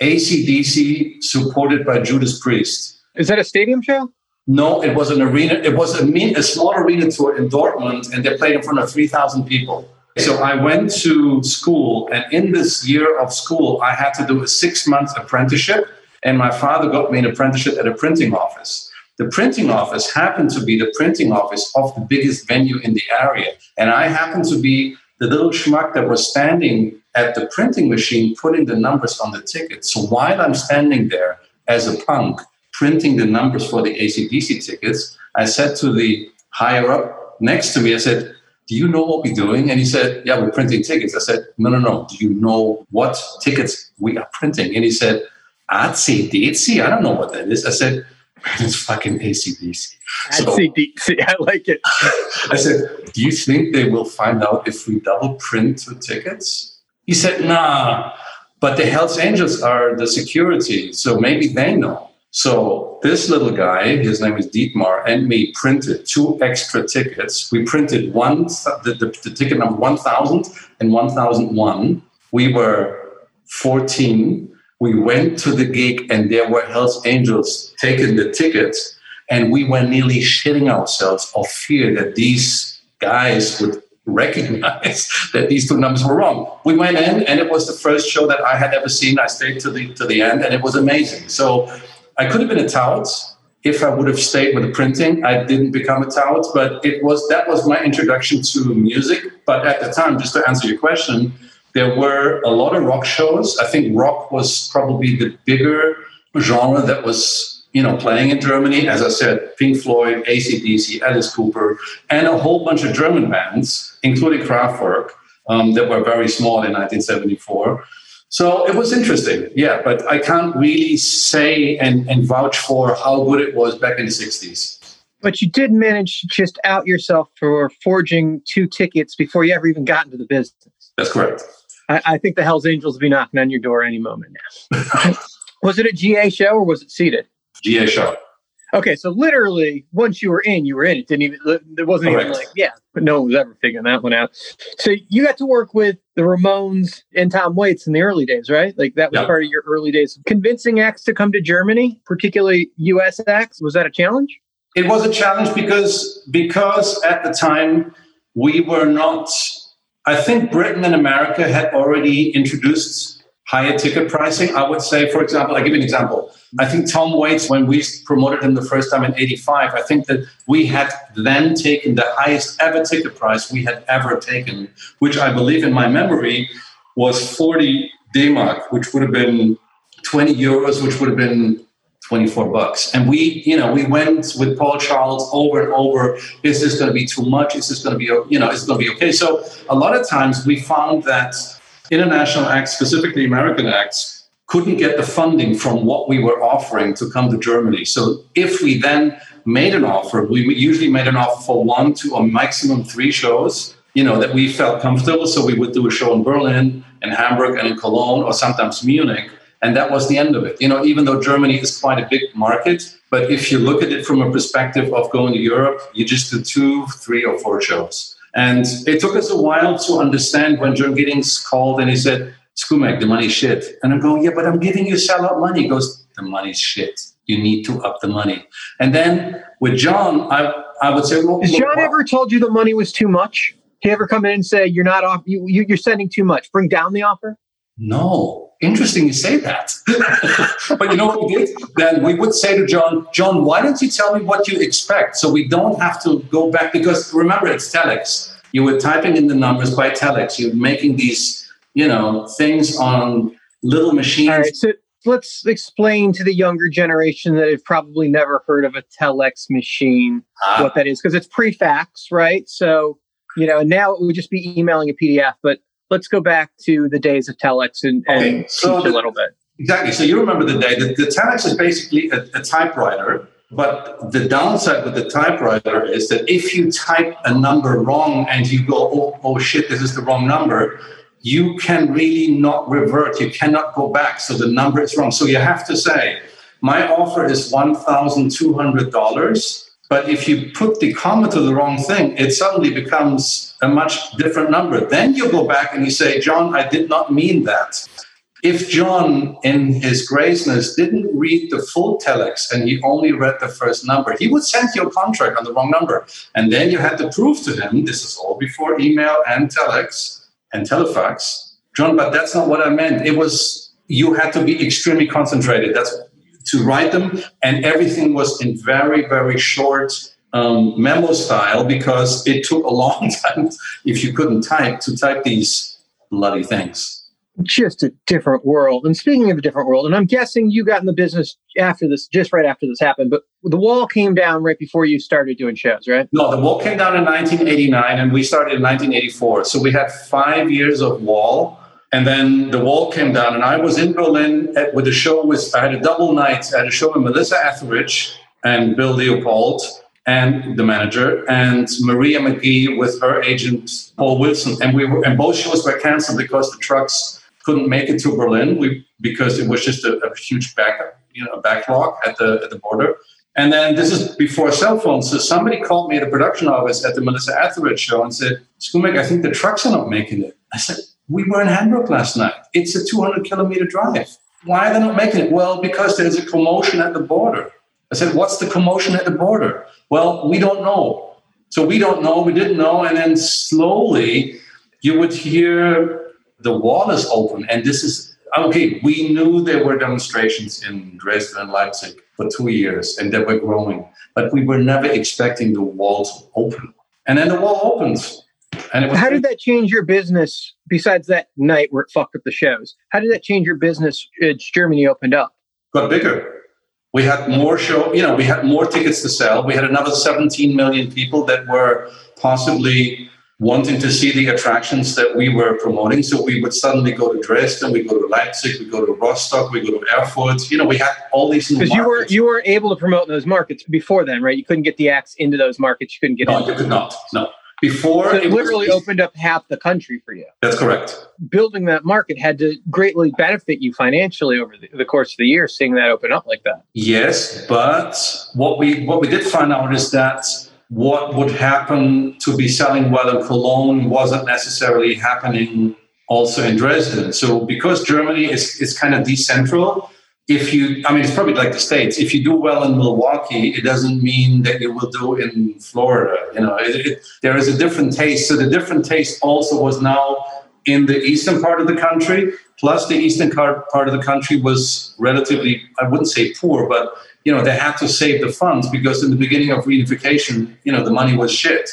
ACDC supported by Judas Priest. Is that a stadium show? No, it was an arena. It was a, mean, a small arena tour in Dortmund, and they played in front of 3,000 people. So I went to school, and in this year of school, I had to do a six month apprenticeship. And my father got me an apprenticeship at a printing office. The printing office happened to be the printing office of the biggest venue in the area. And I happened to be the little schmuck that was standing at the printing machine putting the numbers on the ticket. So while I'm standing there as a punk printing the numbers for the ACDC tickets, I said to the higher up next to me, I said, Do you know what we're doing? And he said, Yeah, we're printing tickets. I said, No, no, no. Do you know what tickets we are printing? And he said, ACDC? I don't know what that is. I said, it's fucking ACDC. So, ACDC, I like it. I said, Do you think they will find out if we double print the tickets? He said, Nah, but the Hells Angels are the security, so maybe they know. So this little guy, his name is Dietmar, and me printed two extra tickets. We printed one, the, the, the ticket number 1000 and 1001. We were 14 we went to the gig and there were Hells Angels taking the tickets, and we were nearly shitting ourselves of fear that these guys would recognize that these two numbers were wrong. We went in, and it was the first show that I had ever seen. I stayed to the to the end, and it was amazing. So I could have been a tout if I would have stayed with the printing. I didn't become a tout, but it was that was my introduction to music. But at the time, just to answer your question there were a lot of rock shows. I think rock was probably the bigger genre that was, you know, playing in Germany. As I said, Pink Floyd, ACDC, Alice Cooper, and a whole bunch of German bands, including Kraftwerk, um, that were very small in 1974. So it was interesting, yeah, but I can't really say and, and vouch for how good it was back in the 60s. But you did manage to just out yourself for forging two tickets before you ever even got into the business. That's correct. I, I think the Hells Angels will be knocking on your door any moment now. was it a GA show or was it seated? GA show. Okay, so literally, once you were in, you were in. It didn't even. There wasn't Correct. even like, yeah, but no one was ever figuring that one out. So you got to work with the Ramones and Tom Waits in the early days, right? Like that was yep. part of your early days. Convincing acts to come to Germany, particularly U.S. acts, was that a challenge? It was a challenge because because at the time we were not I think Britain and America had already introduced higher ticket pricing. I would say, for example, I'll give you an example. I think Tom Waits, when we promoted him the first time in 85, I think that we had then taken the highest ever ticket price we had ever taken, which I believe in my memory was 40 D-Mark, which would have been 20 euros, which would have been 24 bucks. And we, you know, we went with Paul Charles over and over. Is this going to be too much? Is this going to be, you know, is it going to be okay? So a lot of times we found that international acts, specifically American acts, couldn't get the funding from what we were offering to come to Germany. So if we then made an offer, we usually made an offer for one to a maximum three shows, you know, that we felt comfortable. So we would do a show in Berlin, in Hamburg, and in Cologne, or sometimes Munich. And that was the end of it. You know, even though Germany is quite a big market, but if you look at it from a perspective of going to Europe, you just do two, three, or four shows. And it took us a while to understand when John Giddings called and he said, Scumeck, the money's shit. And I'm going, yeah, but I'm giving you sellout money. He goes, the money's shit. You need to up the money. And then with John, I, I would say, well, Has John ever told you the money was too much? He ever come in and say, you're not off, you, you, you're sending too much, bring down the offer? No. Interesting you say that. but you know what we did? Then we would say to John, John, why don't you tell me what you expect so we don't have to go back? Because remember, it's telex. You were typing in the numbers by telex. You're making these, you know, things on little machines. All right. So let's explain to the younger generation that have probably never heard of a telex machine Ah. what that is because it's pre-fax, right? So, you know, now it would just be emailing a PDF, but let's go back to the days of telex and, and Okay, so teach a little bit. Exactly. So you remember the day that the telex is basically a, a typewriter, but the downside with the typewriter is that if you type a number wrong and you go, oh, oh shit, this is the wrong number, you can really not revert. You cannot go back. So the number is wrong. So you have to say, my offer is $1,200. But if you put the comma to the wrong thing, it suddenly becomes a much different number. Then you go back and you say, John, I did not mean that. If John, in his graceness, didn't read the full telex and he only read the first number, he would send you a contract on the wrong number. And then you had to prove to him this is all before email and telex and telefax. John, but that's not what I meant. It was, you had to be extremely concentrated. That's to write them. And everything was in very, very short um, memo style because it took a long time, if you couldn't type, to type these bloody things. Just a different world. And speaking of a different world, and I'm guessing you got in the business after this, just right after this happened, but the wall came down right before you started doing shows, right? No, the wall came down in 1989 and we started in 1984. So we had five years of wall. And then the wall came down, and I was in Berlin at, with a show with, I had a double night. I had a show with Melissa Etheridge and Bill Leopold and the manager, and Maria McKee with her agent Paul Wilson. And we were, and both shows were canceled because the trucks couldn't make it to Berlin we, because it was just a, a huge back, you know, backlog at the at the border. And then this is before cell phones. So somebody called me at the production office at the Melissa Etheridge show and said, Scumeck, I think the trucks are not making it. I said, we were in Hamburg last night. It's a 200 kilometer drive. Why are they not making it? Well, because there's a commotion at the border. I said, what's the commotion at the border? Well, we don't know. So we don't know, we didn't know. And then slowly you would hear the wall is open. And this is, okay, we knew there were demonstrations in Dresden and Leipzig for two years and they were growing, but we were never expecting the wall to open. And then the wall opens. And it was How did that change your business besides that night where it fucked up the shows? How did that change your business as Germany opened up? got bigger. We had more show, you know, we had more tickets to sell. We had another 17 million people that were possibly wanting to see the attractions that we were promoting. So we would suddenly go to Dresden, we go to Leipzig, we go to Rostock, we go to Erfurt. You know, we had all these Because you were markets. you weren't able to promote in those markets before then, right? You couldn't get the acts into those markets. You couldn't get No, you could not. No. Before So it it was- literally opened up half the country for you. That's correct. Building that market had to greatly benefit you financially over the, the course of the year, seeing that open up like that. Yes, but what we what we did find out is that what would happen to be selling well in Cologne wasn't necessarily happening also in Dresden. So because Germany is is kind of decentral, if you I mean it's probably like the States, if you do well in Milwaukee, it doesn't mean that you will do in Florida. You know, it, it, there is a different taste. So the different taste also was now in the eastern part of the country. Plus, the eastern part of the country was relatively, I wouldn't say poor, but you know they had to save the funds because in the beginning of reunification, you know the money was shit.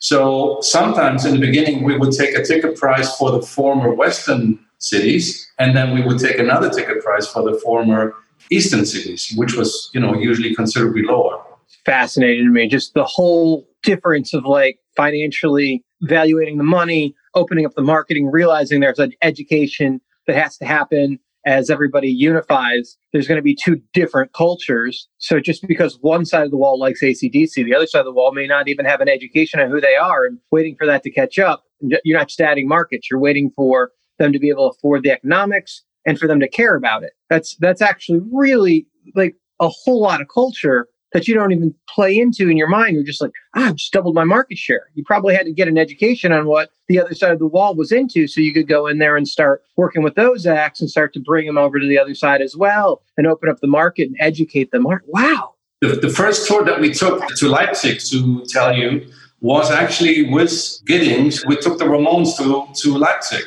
So sometimes in the beginning we would take a ticket price for the former western cities, and then we would take another ticket price for the former eastern cities, which was you know usually considerably lower. Fascinating to me, just the whole difference of like financially evaluating the money, opening up the marketing, realizing there's an education that has to happen as everybody unifies, there's going to be two different cultures. So just because one side of the wall likes ACDC, the other side of the wall may not even have an education on who they are and waiting for that to catch up. You're not just adding markets, you're waiting for them to be able to afford the economics and for them to care about it. That's that's actually really like a whole lot of culture that you don't even play into in your mind. You're just like, ah, I've just doubled my market share. You probably had to get an education on what the other side of the wall was into so you could go in there and start working with those acts and start to bring them over to the other side as well and open up the market and educate them. Wow. The, the first tour that we took to Leipzig, to tell you, was actually with Giddings. We took the Ramones to, to Leipzig.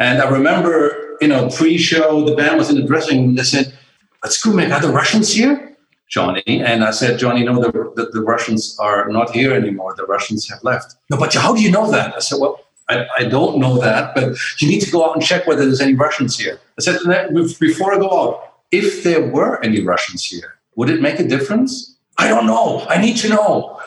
And I remember, you know, pre-show, the band was in the dressing room. They said, let's go, man, are the Russians here? Johnny. And I said, Johnny, no, the, the, the, Russians are not here anymore. The Russians have left. No, but how do you know that? I said, well, I, I don't know that, but you need to go out and check whether there's any Russians here. I said, before I go out, if there were any Russians here, would it make a difference? I don't know. I need to know.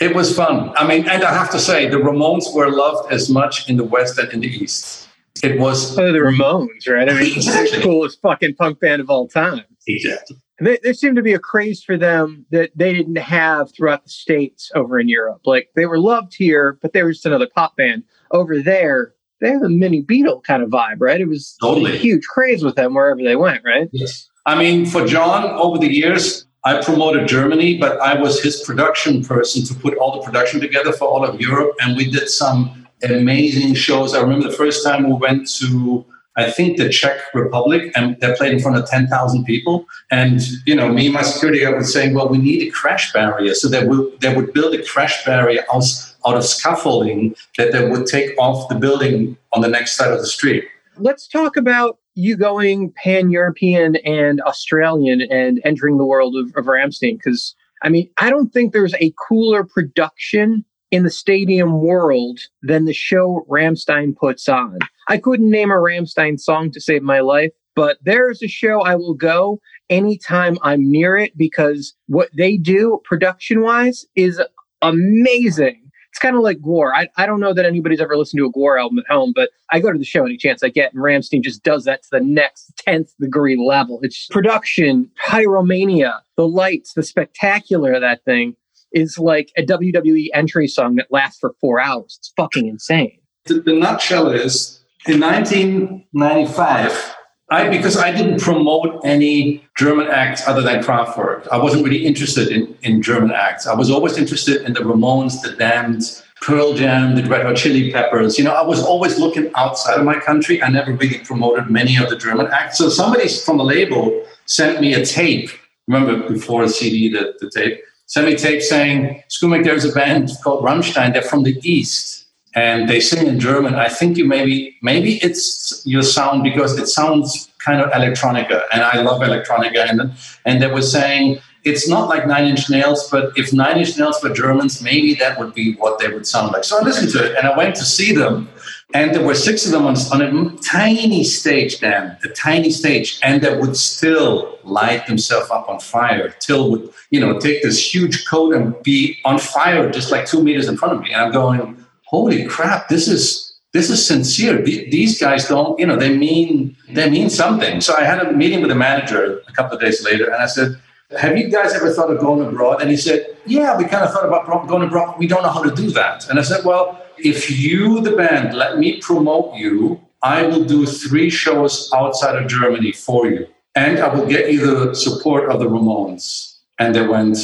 It was fun. I mean, and I have to say, the Ramones were loved as much in the West and in the East. It was. Oh, the Ramones, right? I mean, exactly. the coolest fucking punk band of all time. Exactly. They, there seemed to be a craze for them that they didn't have throughout the states over in Europe. Like they were loved here, but they were just another pop band over there. They have a mini Beatle kind of vibe, right? It was totally. a huge craze with them wherever they went, right? Yes. I mean, for John, over the years, I promoted Germany, but I was his production person to put all the production together for all of Europe, and we did some amazing shows. I remember the first time we went to I think the Czech Republic, and they played in front of 10,000 people. And, you know, me and my security guard was saying, well, we need a crash barrier. So they would, they would build a crash barrier out, out of scaffolding that they would take off the building on the next side of the street. Let's talk about you going pan European and Australian and entering the world of, of Rammstein. Because, I mean, I don't think there's a cooler production in the stadium world than the show Rammstein puts on. I couldn't name a Rammstein song to save my life, but there's a show I will go anytime I'm near it because what they do production wise is amazing. It's kind of like Gwar. I, I don't know that anybody's ever listened to a Gwar album at home, but I go to the show any chance I get, and Rammstein just does that to the next 10th degree level. It's production, pyromania, the lights, the spectacular of that thing is like a WWE entry song that lasts for four hours. It's fucking insane. The, the nutshell is in 1995, I because I didn't promote any German acts other than Kraftwerk. I wasn't really interested in, in German acts. I was always interested in the Ramones, the Damned, Pearl Jam, the Red Hot Chili Peppers. You know, I was always looking outside of my country. I never really promoted many of the German acts. So somebody from a label sent me a tape. Remember before a CD, the, the tape sent me tape saying, Scumeck, there's a band called Rammstein. They're from the East. And they sing in German. I think you maybe, maybe it's your sound because it sounds kind of electronica. And I love electronica. And, and they were saying, it's not like Nine Inch Nails, but if Nine Inch Nails were Germans, maybe that would be what they would sound like. So I listened to it and I went to see them. And there were six of them on, on a tiny stage, Dan, a tiny stage, and they would still light themselves up on fire. Till would, you know, take this huge coat and be on fire just like two meters in front of me. And I'm going, holy crap, this is this is sincere. These guys don't, you know, they mean they mean something. So I had a meeting with the manager a couple of days later, and I said, "Have you guys ever thought of going abroad?" And he said, "Yeah, we kind of thought about going abroad. We don't know how to do that." And I said, "Well." If you, the band, let me promote you, I will do three shows outside of Germany for you. And I will get you the support of the Ramones. And they went,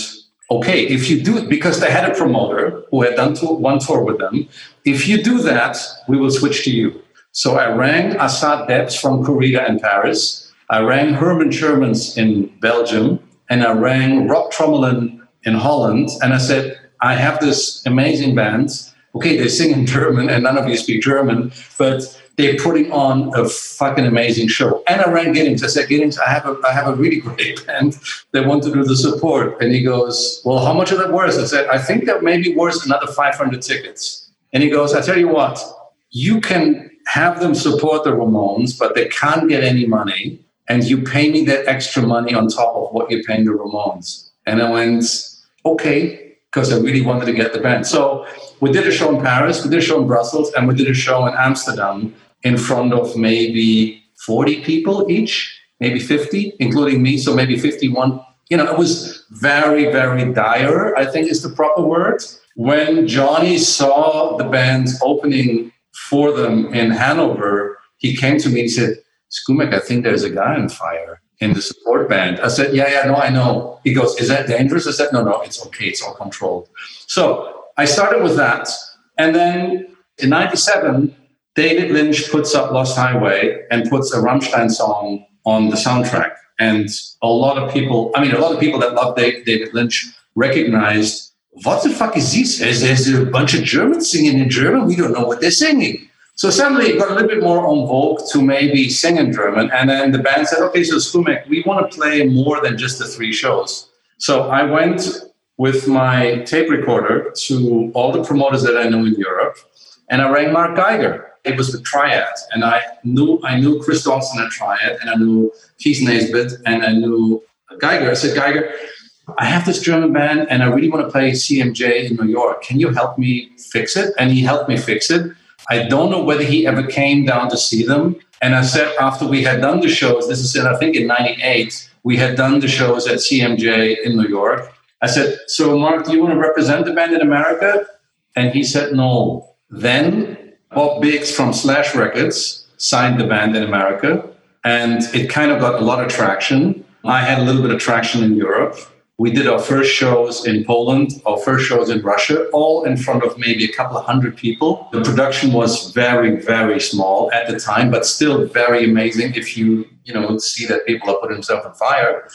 okay, if you do it, because they had a promoter who had done one tour with them, if you do that, we will switch to you. So I rang Assaad Debs from Corida in Paris. I rang Herman Schueremans in Belgium. And I rang Rob Trommelin in Holland. And I said, I have this amazing band okay, they sing in German and none of you speak German, but they're putting on a fucking amazing show. And I rang Giddings. I said, Giddings, I have a I have a really great band. They want to do the support. And he goes, Well, how much is that worth? I said, I think that may be worth another 500 tickets. And he goes, I tell you what, you can have them support the Ramones, but they can't get any money. And you pay me that extra money on top of what you're paying the Ramones. And I went, okay, because I really wanted to get the band. So we did a show in Paris, we did a show in Brussels, and we did a show in Amsterdam in front of maybe 40 people each, maybe 50, including me. So maybe 51. You know, it was very, very dire, I think is the proper word. When Johnny saw the band opening for them in Hanover, he came to me and he said, Scumeck, I think there's a guy on fire in the support band. I said, Yeah, yeah, no, I know. He goes, Is that dangerous? I said, No, no, it's okay. It's all controlled. So I started with that. And then in 97, David Lynch puts up Lost Highway and puts a Rammstein song on the soundtrack. And a lot of people, I mean, a lot of people that love David Lynch recognized, what the fuck is this? Is there's a bunch of Germans singing in German? We don't know what they're singing. So suddenly it got a little bit more on vogue to maybe sing in German. And then the band said, okay, so Scumeck, we want to play more than just the three shows. So I went with my tape recorder to all the promoters that I know in Europe. And I rang Mark Geiger it was the Triad, and I knew I knew Chris Dawson at Triad, and I knew Keith Nesbitt, and I knew Geiger. I said, Geiger, I have this German band, and I really want to play CMJ in New York. Can you help me fix it? And he helped me fix it. I don't know whether he ever came down to see them. And I said, after we had done the shows, this is in, I think in 98, we had done the shows at CMJ in New York. I said, So, Mark, do you want to represent the band in America? And he said, No. Then Bob Biggs from Slash Records signed the band in America, and it kind of got a lot of traction. I had a little bit of traction in Europe. We did our first shows in Poland, our first shows in Russia, all in front of maybe a couple of hundred people. The production was very, very small at the time, but still very amazing if you, you know, see that people are putting themselves on fire.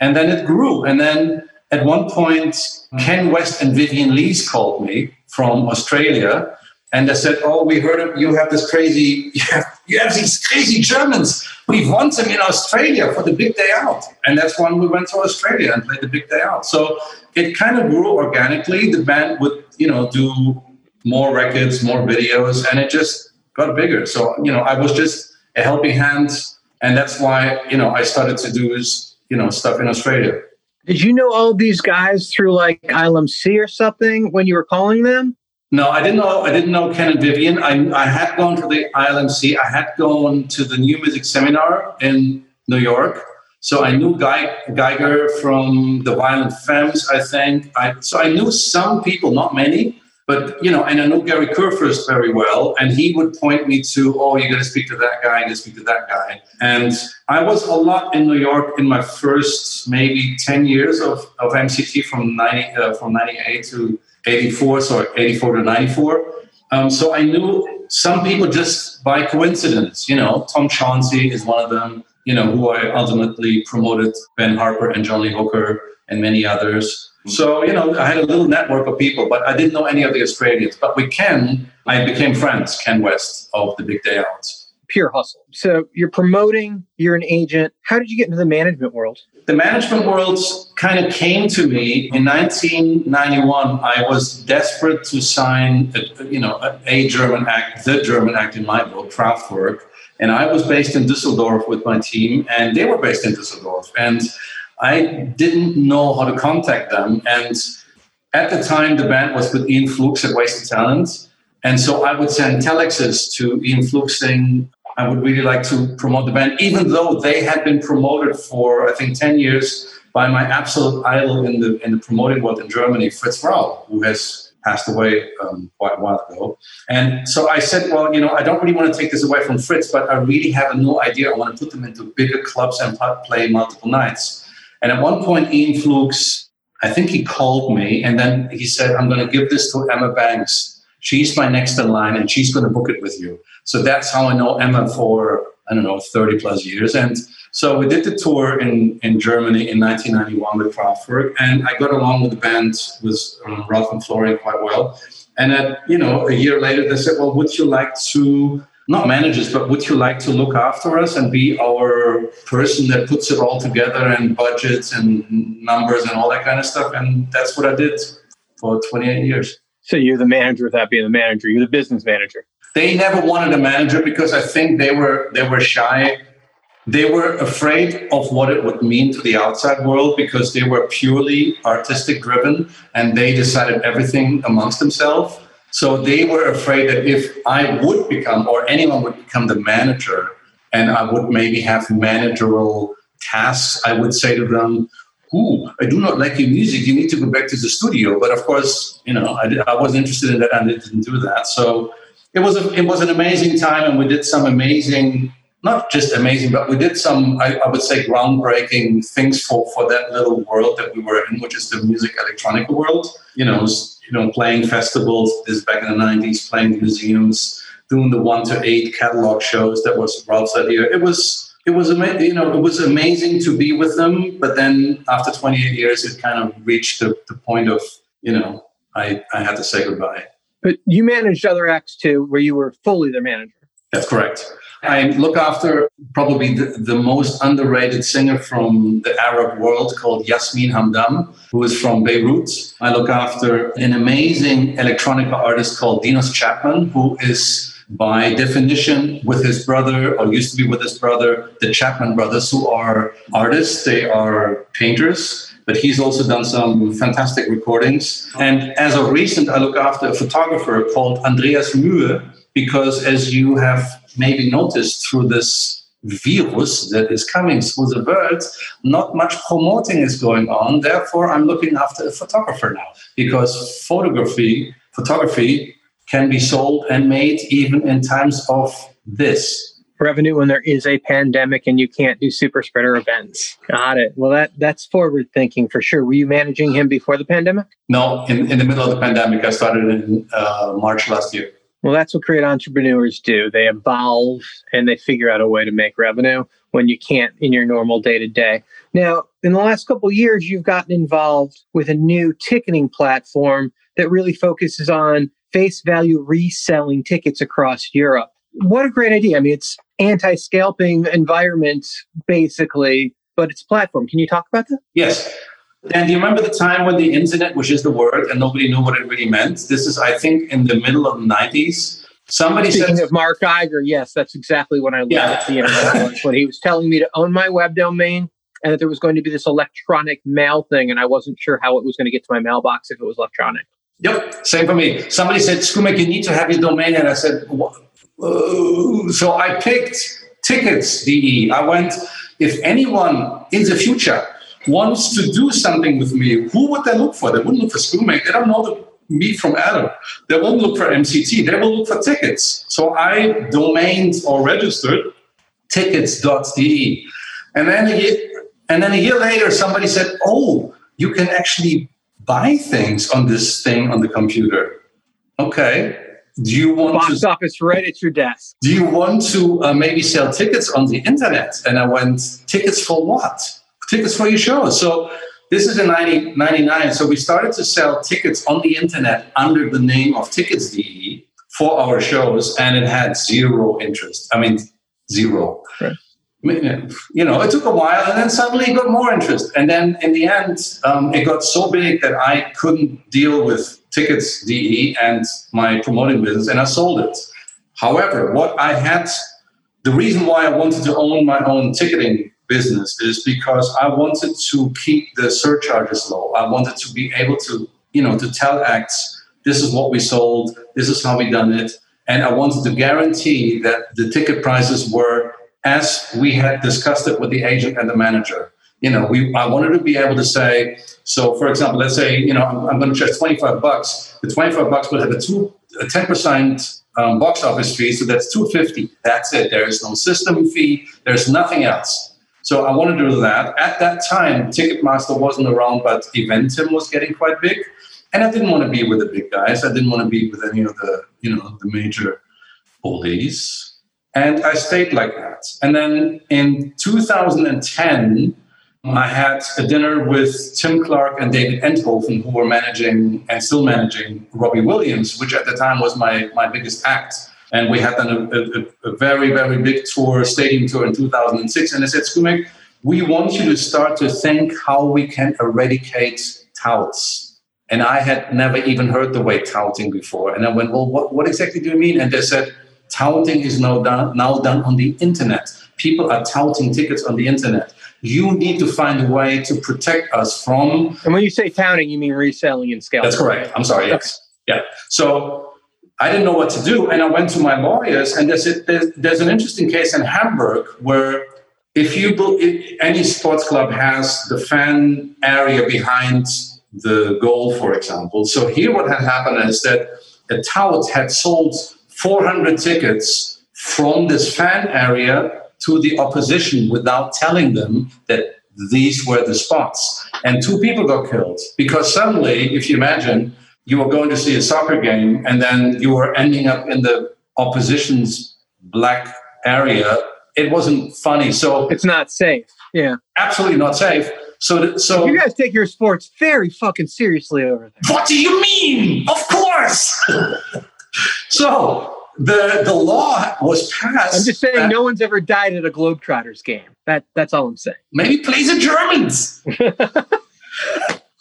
And then it grew. And then at one point, hmm. Ken West and Vivian Lees called me from Australia and they said, "Oh, we heard of, you have this crazy, you have, you have these crazy Germans. We want them in Australia for the big day out." And that's when we went to Australia and played the big day out. So it kind of grew organically. The band would, you know, do more records, more videos, and it just got bigger. So you know, I was just a helping hand, and that's why you know I started to do is you know stuff in Australia. Did you know all these guys through like ILMC or something when you were calling them? No, I didn't know. I didn't know Ken and Vivian. I, I had gone to the ILMC. I had gone to the New Music Seminar in New York. So I knew Guy, Geiger from the Violent Femmes. I think. I, so I knew some people, not many, but you know, and I knew Gary Kurfirst very well. And he would point me to, oh, you got to speak to that guy. You got to speak to that guy. And I was a lot in New York in my first maybe ten years of, of MCT from ninety uh, from ninety eight to 84, so 84 to 94. Um, so I knew some people just by coincidence, you know, Tom Chauncey is one of them, you know, who I ultimately promoted, Ben Harper and John Lee Hooker and many others. So, you know, I had a little network of people, but I didn't know any of the Australians. But with Ken, I became friends, Ken West of the Big Day Out. Pure hustle. So you're promoting, you're an agent. How did you get into the management world? the management world kind of came to me in 1991. I was desperate to sign, a, you know, a, German act, the German act in my book, Kraftwerk, and I was based in Düsseldorf with my team, and they were based in Düsseldorf, and I didn't know how to contact them. And at the time, the band was with Ian Flukes at Wasted Talent. And so I would send telexes to Ian Flukes saying, I would really like to promote the band, even though they had been promoted for, I think, 10 years by my absolute idol in the, in the promoting world in Germany, Fritz Rau, who has passed away um, quite a while ago. And so I said, well, you know, I don't really want to take this away from Fritz, but I really have a new idea. I want to put them into bigger clubs and play multiple nights. And at one point, Ian Flukes, I think he called me and then he said, I'm going to give this to Emma Banks she's my next in line and she's going to book it with you. So that's how I know Emma for, I don't know, 30 plus years. And so we did the tour in, in Germany in 1991 with Kraftwerk, and I got along with the band with um, Ralf and Florian quite well. And then, you know, a year later, they said, well, would you like to, not manage us, but would you like to look after us and be our person that puts it all together and budgets and numbers and all that kind of stuff? And that's what I did for 28 years. So you're the manager without being the manager. You're the business manager. They never wanted a manager because I think they were they were shy. They were afraid of what it would mean to the outside world because they were purely artistic driven and they decided everything amongst themselves. So they were afraid that if I would become or anyone would become the manager and I would maybe have managerial tasks, I would say to them, Ooh, I do not like your music. You need to go back to the studio. But of course, you know, I, I wasn't interested in that and I didn't do that. So it was a, it was an amazing time, and we did some amazing, not just amazing, but we did some, I, I would say, groundbreaking things for for that little world that we were in, which is the music electronic world. You know, you know, playing festivals. This is back in the '90s, playing museums, doing the one to eight catalog shows. That was Ralf's idea. It was it was amazing. You know, it was amazing to be with them. But then after 28 years, it kind of reached the, the point of you know, I I had to say goodbye. But you managed other acts too, where you were fully their manager. That's correct. I look after probably the, the, most underrated singer from the Arab world called Yasmine Hamdan, who is from Beirut. I look after an amazing electronica artist called Dinos Chapman, who is by definition with his brother or used to be with his brother, the Chapman brothers, who are artists, they are painters but he's also done some fantastic recordings. And as of recent, I look after a photographer called Andreas Mühe, because as you have maybe noticed through this virus that is coming through the world, not much promoting is going on. Therefore, I'm looking after a photographer now because photography, photography can be sold and made even in times of this revenue when there is a pandemic and you can't do super spreader events. Got it. Well, that that's forward thinking for sure. Were you managing him before the pandemic? No, in, in the middle of the pandemic. I started in uh, March last year. Well, that's what great entrepreneurs do. They evolve and they figure out a way to make revenue when you can't in your normal day to day. Now, in the last couple years, you've gotten involved with a new ticketing platform that really focuses on face value reselling tickets across Europe. What a great idea. I mean, it's anti-scalping environment basically but it's platform can you talk about that yes and do you remember the time when the internet was just the word and nobody knew what it really meant this is i think in the middle of the 90s somebody Speaking said of mark Geiger, yes that's exactly when i learned yeah. the internet when he was telling me to own my web domain and that there was going to be this electronic mail thing and i wasn't sure how it was going to get to my mailbox if it was electronic Yep, same for me. Somebody said, Scumeck, you need to have your domain. And I said, uh, so I picked tickets.de. I went, if anyone in the future wants to do something with me, who would they look for? They wouldn't look for Scumeck. They don't know the, me from Adam. They won't look for MCT. They will look for tickets. So I domained or registered tickets.de. And then a year, and then a year later, somebody said, "Oh, you can actually buy things on this thing on the computer." Okay, do you want box to, office right at your desk? Do you want to uh, maybe sell tickets on the internet? And I went, tickets for what? Tickets for your show. So this is in 1999. So we started to sell tickets on the internet under the name of Tickets.de for our shows, and it had zero interest. I mean, zero. Right. You know, it took a while, and then suddenly it got more interest. And then in the end, um, it got so big that I couldn't deal with tickets DE and my promoting business, and I sold it. However, what I had, the reason why I wanted to own my own ticketing business is because I wanted to keep the surcharges low. I wanted to be able to, you know, to tell acts, this is what we sold, this is how we done it. And I wanted to guarantee that the ticket prices were as we had discussed it with the agent and the manager you know, we I wanted to be able to say, so for example, let's say, you know, I'm, I'm going to charge 25 bucks. The 25 bucks will have a two a 10% um, box office fee, so that's 250. That's it. There is no system fee. There's nothing else. So I wanted to do that. At that time, Ticketmaster wasn't around, but Eventim was getting quite big. And I didn't want to be with the big guys. I didn't want to be with any of the, you know, the major oldies. And I stayed like that. And then in 2010, mm. I had a dinner with Tim Clark and David Enthoven, who were managing and still managing Robbie Williams, which at the time was my, my biggest act. And we had done a, a, a very, very big tour, stadium tour in 2006. And I said, Skumek, we want you to start to think how we can eradicate touts. And I had never even heard the word touting before. And I went, well, what, what exactly do you mean? And they said, touting is now done, now done on the internet. People are touting tickets on the internet you need to find a way to protect us from. And when you say touting, you mean reselling and scaling. That's correct. I'm sorry. Yes. Yeah. So I didn't know what to do, and I went to my lawyers, and there's, a, there's, there's an interesting case in Hamburg where if you if any sports club has the fan area behind the goal, for example. So here, what had happened is that a tout had sold 400 tickets from this fan area to the opposition without telling them that these were the spots. And two people got killed because suddenly, if you imagine, you were going to see a soccer game and then you were ending up in the opposition's black area. It wasn't funny. So it's not safe. Yeah. Absolutely not safe. So, so you guys take your sports very fucking seriously over there. What do you mean? Of course. so the the law was passed. I'm just saying, that, no one's ever died at a Globetrotters game. That that's all I'm saying. Maybe plays the Germans.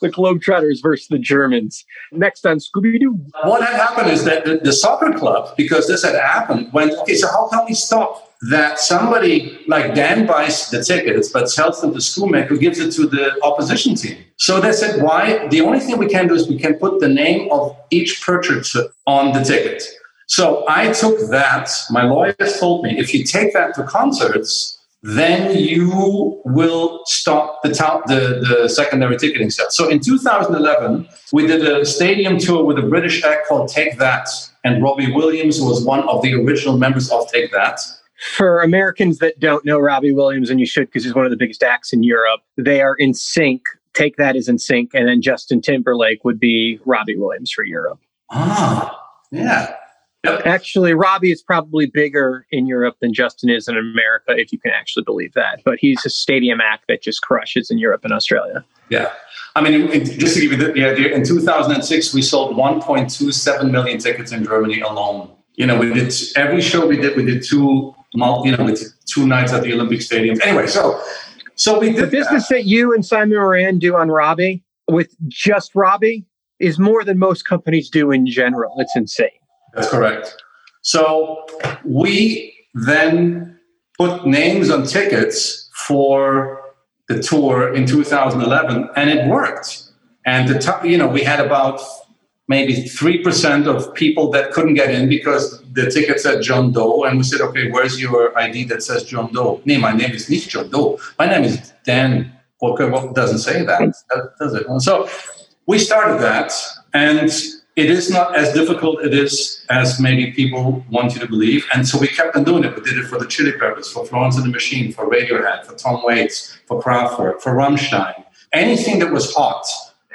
the Globetrotters versus the Germans. Next on Scooby Doo. What had happened is that the, the, soccer club, because this had happened, went, okay, so how can we stop that somebody like Dan buys the tickets but sells them to Scumeck who gives it to the opposition team? So they said, why? The only thing we can do is we can put the name of each purchaser on the ticket. So I took that. My lawyers told me if you take that to concerts, then you will stop the, top, the, the secondary ticketing sales. So in 2011, we did a stadium tour with a British act called Take That. And Robbie Williams was one of the original members of Take That. For Americans that don't know Robbie Williams, and you should because he's one of the biggest acts in Europe, they are NSYNC. Take that as NSYNC. And then Justin Timberlake would be Robbie Williams for Europe. Ah, yeah. Yep. Actually, Robbie is probably bigger in Europe than Justin is in America, if you can actually believe that. But he's a stadium act that just crushes in Europe and Australia. Yeah. I mean, just to give you the, the idea, in 2006, we sold 1.27 million tickets in Germany alone. You know, we did every show we did, we did two, you know, two nights at the Olympic Stadium. Anyway, so so we did the business that. that you and Simon Moran do on Robbie with just Robbie is more than most companies do in general. It's insane. That's correct. So we then put names on tickets for the tour in 2011, and it worked. And the t- you know we had about maybe three percent of people that couldn't get in because the ticket said John Doe, and we said, okay, where's your ID that says John Doe? Nee, my name is not John Doe. My name is Dan Walker. Well, doesn't say that, does it? So we started that, and it is not as difficult it is as maybe people want you to believe. And so we kept on doing it. We did it for the Chili Peppers, for Florence and the Machine, for Radiohead, for Tom Waits, for Kraftwerk, for Rammstein. Anything that was hot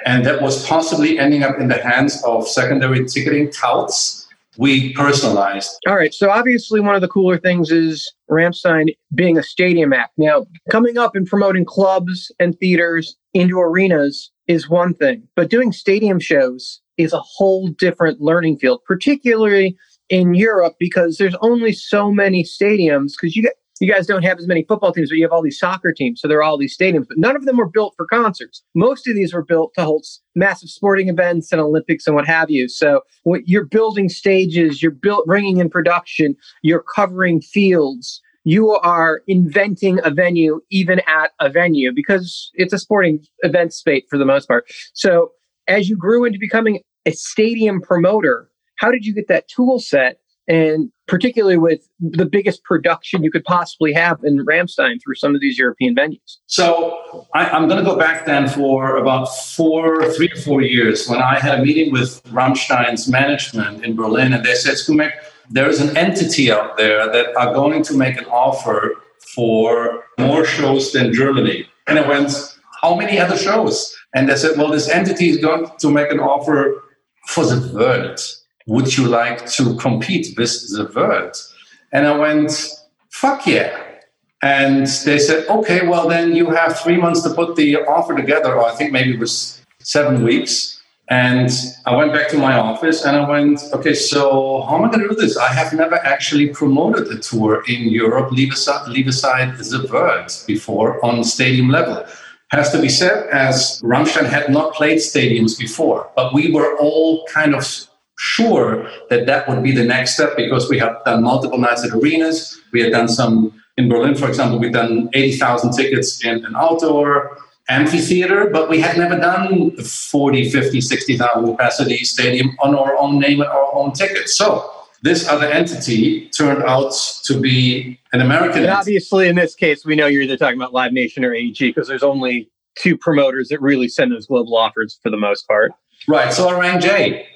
and that was possibly ending up in the hands of secondary ticketing touts, we personalized. All right. So obviously one of the cooler things is Rammstein being a stadium act. Now, coming up and promoting clubs and theaters into arenas is one thing, but doing stadium shows is a whole different learning field, particularly in Europe, because there's only so many stadiums. Because you you guys don't have as many football teams, but you have all these soccer teams. So there are all these stadiums, but none of them were built for concerts. Most of these were built to hold massive sporting events and Olympics and what have you. So you're building stages, you're built bringing in production, you're covering fields. You are inventing a venue, even at a venue, because it's a sporting event space for the most part. So as you grew into becoming a stadium promoter, how did you get that tool set? And particularly with the biggest production you could possibly have in Rammstein through some of these European venues. So I, am going to go back then for about four, three or four years when I had a meeting with Rammstein's management in Berlin, and they said, Scumeck, there's an entity out there that are going to make an offer for more shows than Germany. And I went, how many other shows? And they said, well, this entity is going to make an offer for the world. Would you like to compete with the world? And I went, fuck yeah. And they said, okay, well, then you have three months to put the offer together, or I think maybe it was seven weeks. And I went back to my office and I went, okay, so how am I going to do this? I have never actually promoted a tour in Europe, leave aside, leave aside the word before on stadium level. Has to be said, as Rammstein had not played stadiums before, but we were all kind of sure that that would be the next step because we have done multiple nights at arenas. We had done some in Berlin, for example, we've done 80,000 tickets in an outdoor amphitheater, but we had never done 40, 50, 60,000 capacity stadium on our own name and our own tickets. So this other entity turned out to be an American. And obviously, in this case, we know you're either talking about Live Nation or AEG because there's only two promoters that really send those global offers for the most part. Right. So I rang Jay.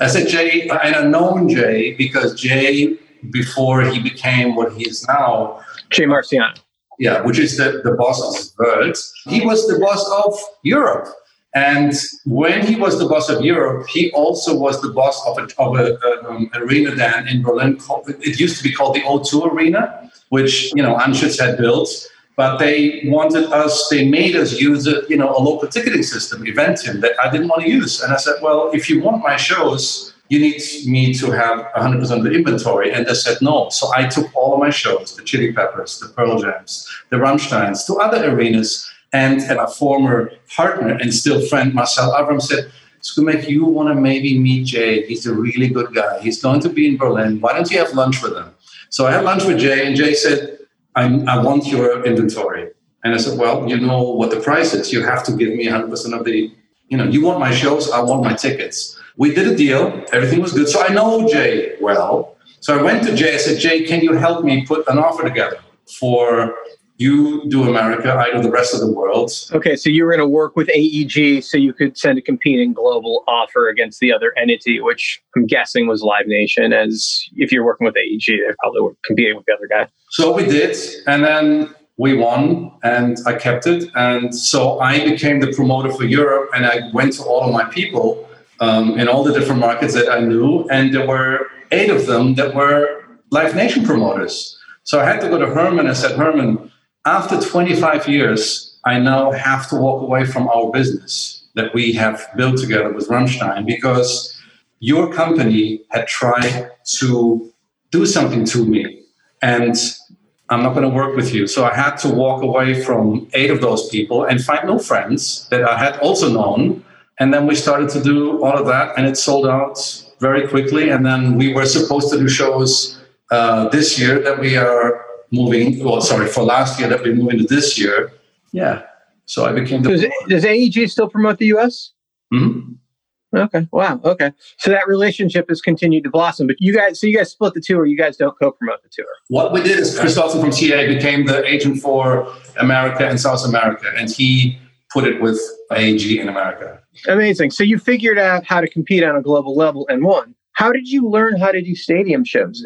I said, Jay, and I've known Jay because Jay, before he became what he is now, Jay Marciano yeah, which is the, the boss of world. He was the boss of Europe. And when he was the boss of Europe, he also was the boss of a, of a, um, arena then in Berlin. Called, it used to be called the O2 Arena, which you know Anschutz had built. But they wanted us, they made us use a you know a local ticketing system, Eventim, that I didn't want to use. And I said, well, if you want my shows, you need me to have 100% of the inventory. And they said no. So I took all of my shows, the Chili Peppers, the Pearl Jams, the Rammsteins, to other arenas. And, and a former partner and still friend, Marcel Avram, said, Scumeck, you want to maybe meet Jay. He's a really good guy. He's going to be in Berlin. Why don't you have lunch with him? So I had lunch with Jay, and Jay said, I, I want your inventory. And I said, well, you know what the price is. You have to give me 100% of the, you know, you want my shows, I want my tickets. We did a deal. Everything was good. So I know Jay well. So I went to Jay. I said, Jay, can you help me put an offer together for you do America, I do the rest of the world. Okay, so you were going to work with AEG so you could send a competing global offer against the other entity, which I'm guessing was Live Nation. As if you're working with AEG, they probably were competing with the other guy. So we did, and then we won, and I kept it, and so I became the promoter for Europe, and I went to all of my people um, in all the different markets that I knew, and there were eight of them that were Live Nation promoters. So I had to go to Herman and said, Herman, after 25 years, I now have to walk away from our business that we have built together with Rammstein because your company had tried to do something to me and I'm not going to work with you. So I had to walk away from eight of those people and find new friends that I had also known and then we started to do all of that, and it sold out very quickly. And then we were supposed to do shows uh, this year that we are moving. Well, sorry, for last year that we're into this year. Yeah. So I became the. Does, does AEG still promote the US? Mm-hmm. Okay. Wow. Okay. So that relationship has continued to blossom. But you guys, so you guys split the tour. You guys don't co-promote the tour. What we did is Chris Dawson from TA became the agent for America and South America, and he put it with AEG in America. Amazing. So you figured out how to compete on a global level and won. How did you learn how to do stadium shows?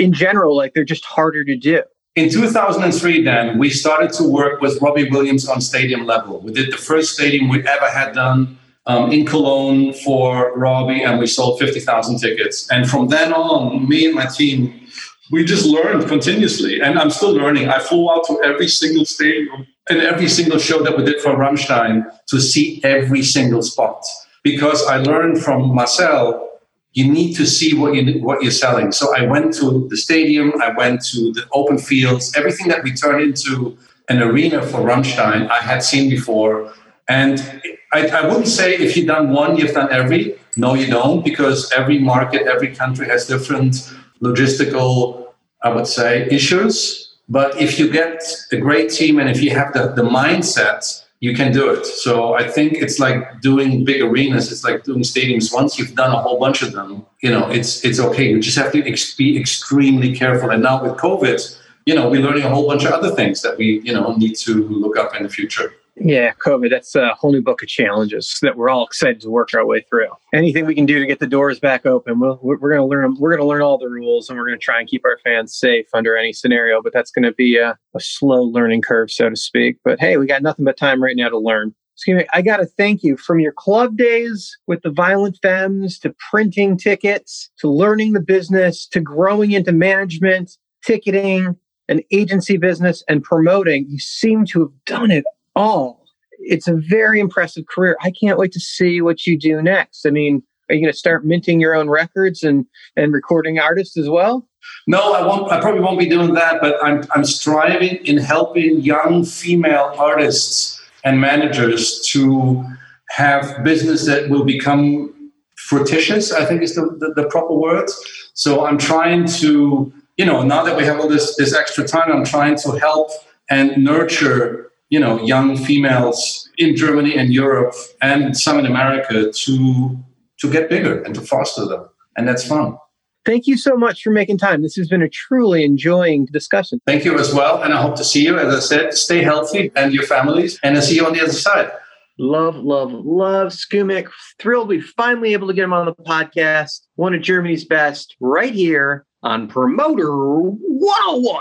In general, like they're just harder to do. In 2003, then, we started to work with Robbie Williams on stadium level. We did the first stadium we ever had done um, in Cologne for Robbie, and we sold 50,000 tickets. And from then on, me and my team, we just learned continuously. And I'm still learning. I flew out to every single stadium and every single show that we did for Rammstein to see every single spot because I learned from Marcel you need to see what you what you're selling. So I went to the stadium, I went to the open fields, everything that we turned into an arena for Rammstein I had seen before. And I, I wouldn't say if you've done one, you've done every. No, you don't, because every market, every country has different logistical, I would say, issues. But if you get a great team and if you have the, the mindset, you can do it. So I think it's like doing big arenas. It's like doing stadiums. Once you've done a whole bunch of them, you know, it's it's okay. You just have to ex- be extremely careful. And now with COVID, you know, we're learning a whole bunch of other things that we, you know, need to look up in the future. Yeah, COVID, that's a whole new book of challenges that we're all excited to work our way through. Anything we can do to get the doors back open, we'll, we're going to learn. We're going to learn all the rules, and we're going to try and keep our fans safe under any scenario. But that's going to be a, a slow learning curve, so to speak. But hey, we got nothing but time right now to learn. Excuse me, I got to thank you from your club days with the Violent Femmes to printing tickets to learning the business to growing into management, ticketing, an agency business and promoting. You seem to have done it all. It's a very impressive career. I can't wait to see what you do next. I mean, are you going to start minting your own records and and recording artists as well? No, I won't. I probably won't be doing that. But I'm I'm striving in helping young female artists and managers to have business that will become fruititious. I think is the, the, the proper words. So I'm trying to, you know, now that we have all this this extra time, I'm trying to help and nurture, you know, young females in Germany and Europe and some in America to to get bigger and to foster them. And that's fun. Thank you so much for making time. This has been a truly enjoying discussion. Thank you as well. And I hope to see you. As I said, stay healthy and your families. And I'll see you on the other side. Love, love, love Scumeck. Thrilled we finally able to get him on the podcast. One of Germany's best right here on Promoter 101.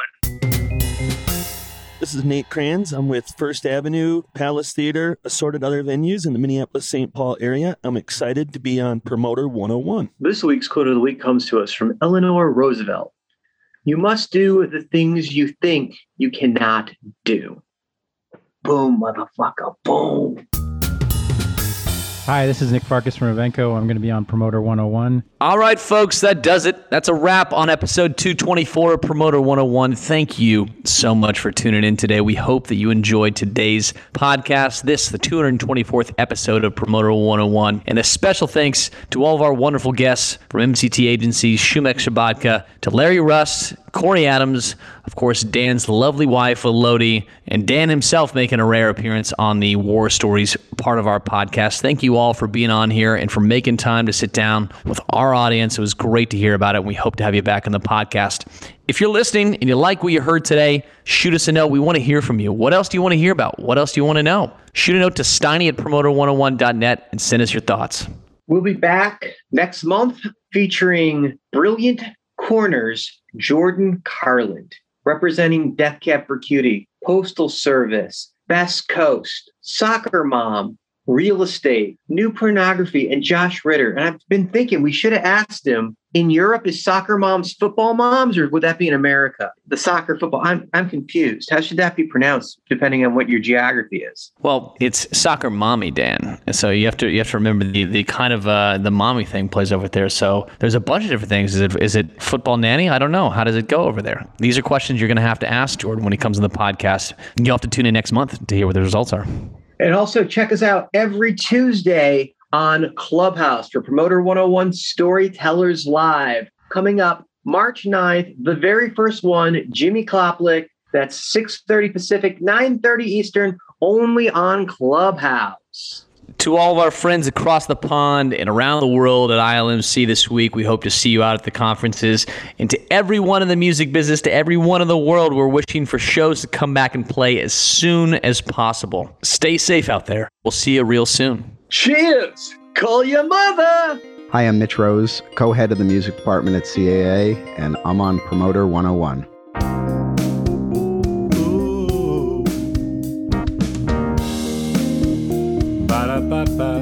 This is Nate Kranz. I'm with First Avenue, Palace Theater, assorted other venues in the Minneapolis St. Paul area. I'm excited to be on Promoter 101. This week's quote of the week comes to us from Eleanor Roosevelt. You must do the things you think you cannot do. Boom, motherfucker, boom. Hi, this is Nick Farkas from Evenko. I'm going to be on Promoter 101. All right, folks, that does it. That's a wrap on episode 224 of Promoter 101. Thank you so much for tuning in today. We hope that you enjoyed today's podcast. This, the 224th episode of Promoter 101. And a special thanks to all of our wonderful guests from MCT agencies, Scumeck Sabottka, to Larry Russ, Corey Adams, of course, Dan's lovely wife, Elodie, and Dan himself making a rare appearance on the War Stories part of our podcast. Thank you all for being on here and for making time to sit down with our audience. It was great to hear about it. And we hope to have you back on the podcast. If you're listening and you like what you heard today, shoot us a note. We want to hear from you. What else do you want to hear about? What else do you want to know? Shoot a note to Steiny at promoter101.net and send us your thoughts. We'll be back next month featuring brilliant corners Jordan Kurland, representing Death Cab for Cutie, Postal Service, Best Coast, Soccer Mom, Real Estate, New Pornography, and Josh Ritter. And I've been thinking we should have asked him in Europe, is soccer moms football moms, or would that be in America? The soccer football. I'm, I'm confused. How should that be pronounced depending on what your geography is? Well, it's soccer mommy, Dan. So you have to you have to remember the the kind of uh, the mommy thing plays over there. So there's a bunch of different things. Is it is it football nanny? I don't know. How does it go over there? These are questions you're going to have to ask Jordan when he comes on the podcast. You'll have to tune in next month to hear what the results are. And also check us out every Tuesday on Clubhouse for Promoter 101 Storytellers Live. Coming up March 9th, the very first one, Jimmy Koplik. That's 6:30 Pacific, 9:30 Eastern, only on Clubhouse. To all of our friends across the pond and around the world at ILMC this week, we hope to see you out at the conferences. And to everyone in the music business, to everyone in the world, we're wishing for shows to come back and play as soon as possible. Stay safe out there. We'll see you real soon. Cheers! Call your mother! Hi, I'm Mitch Rose, co head of the music department at CAA, and I'm on Promoter 101. Ba-da-ba-ba, ba-da.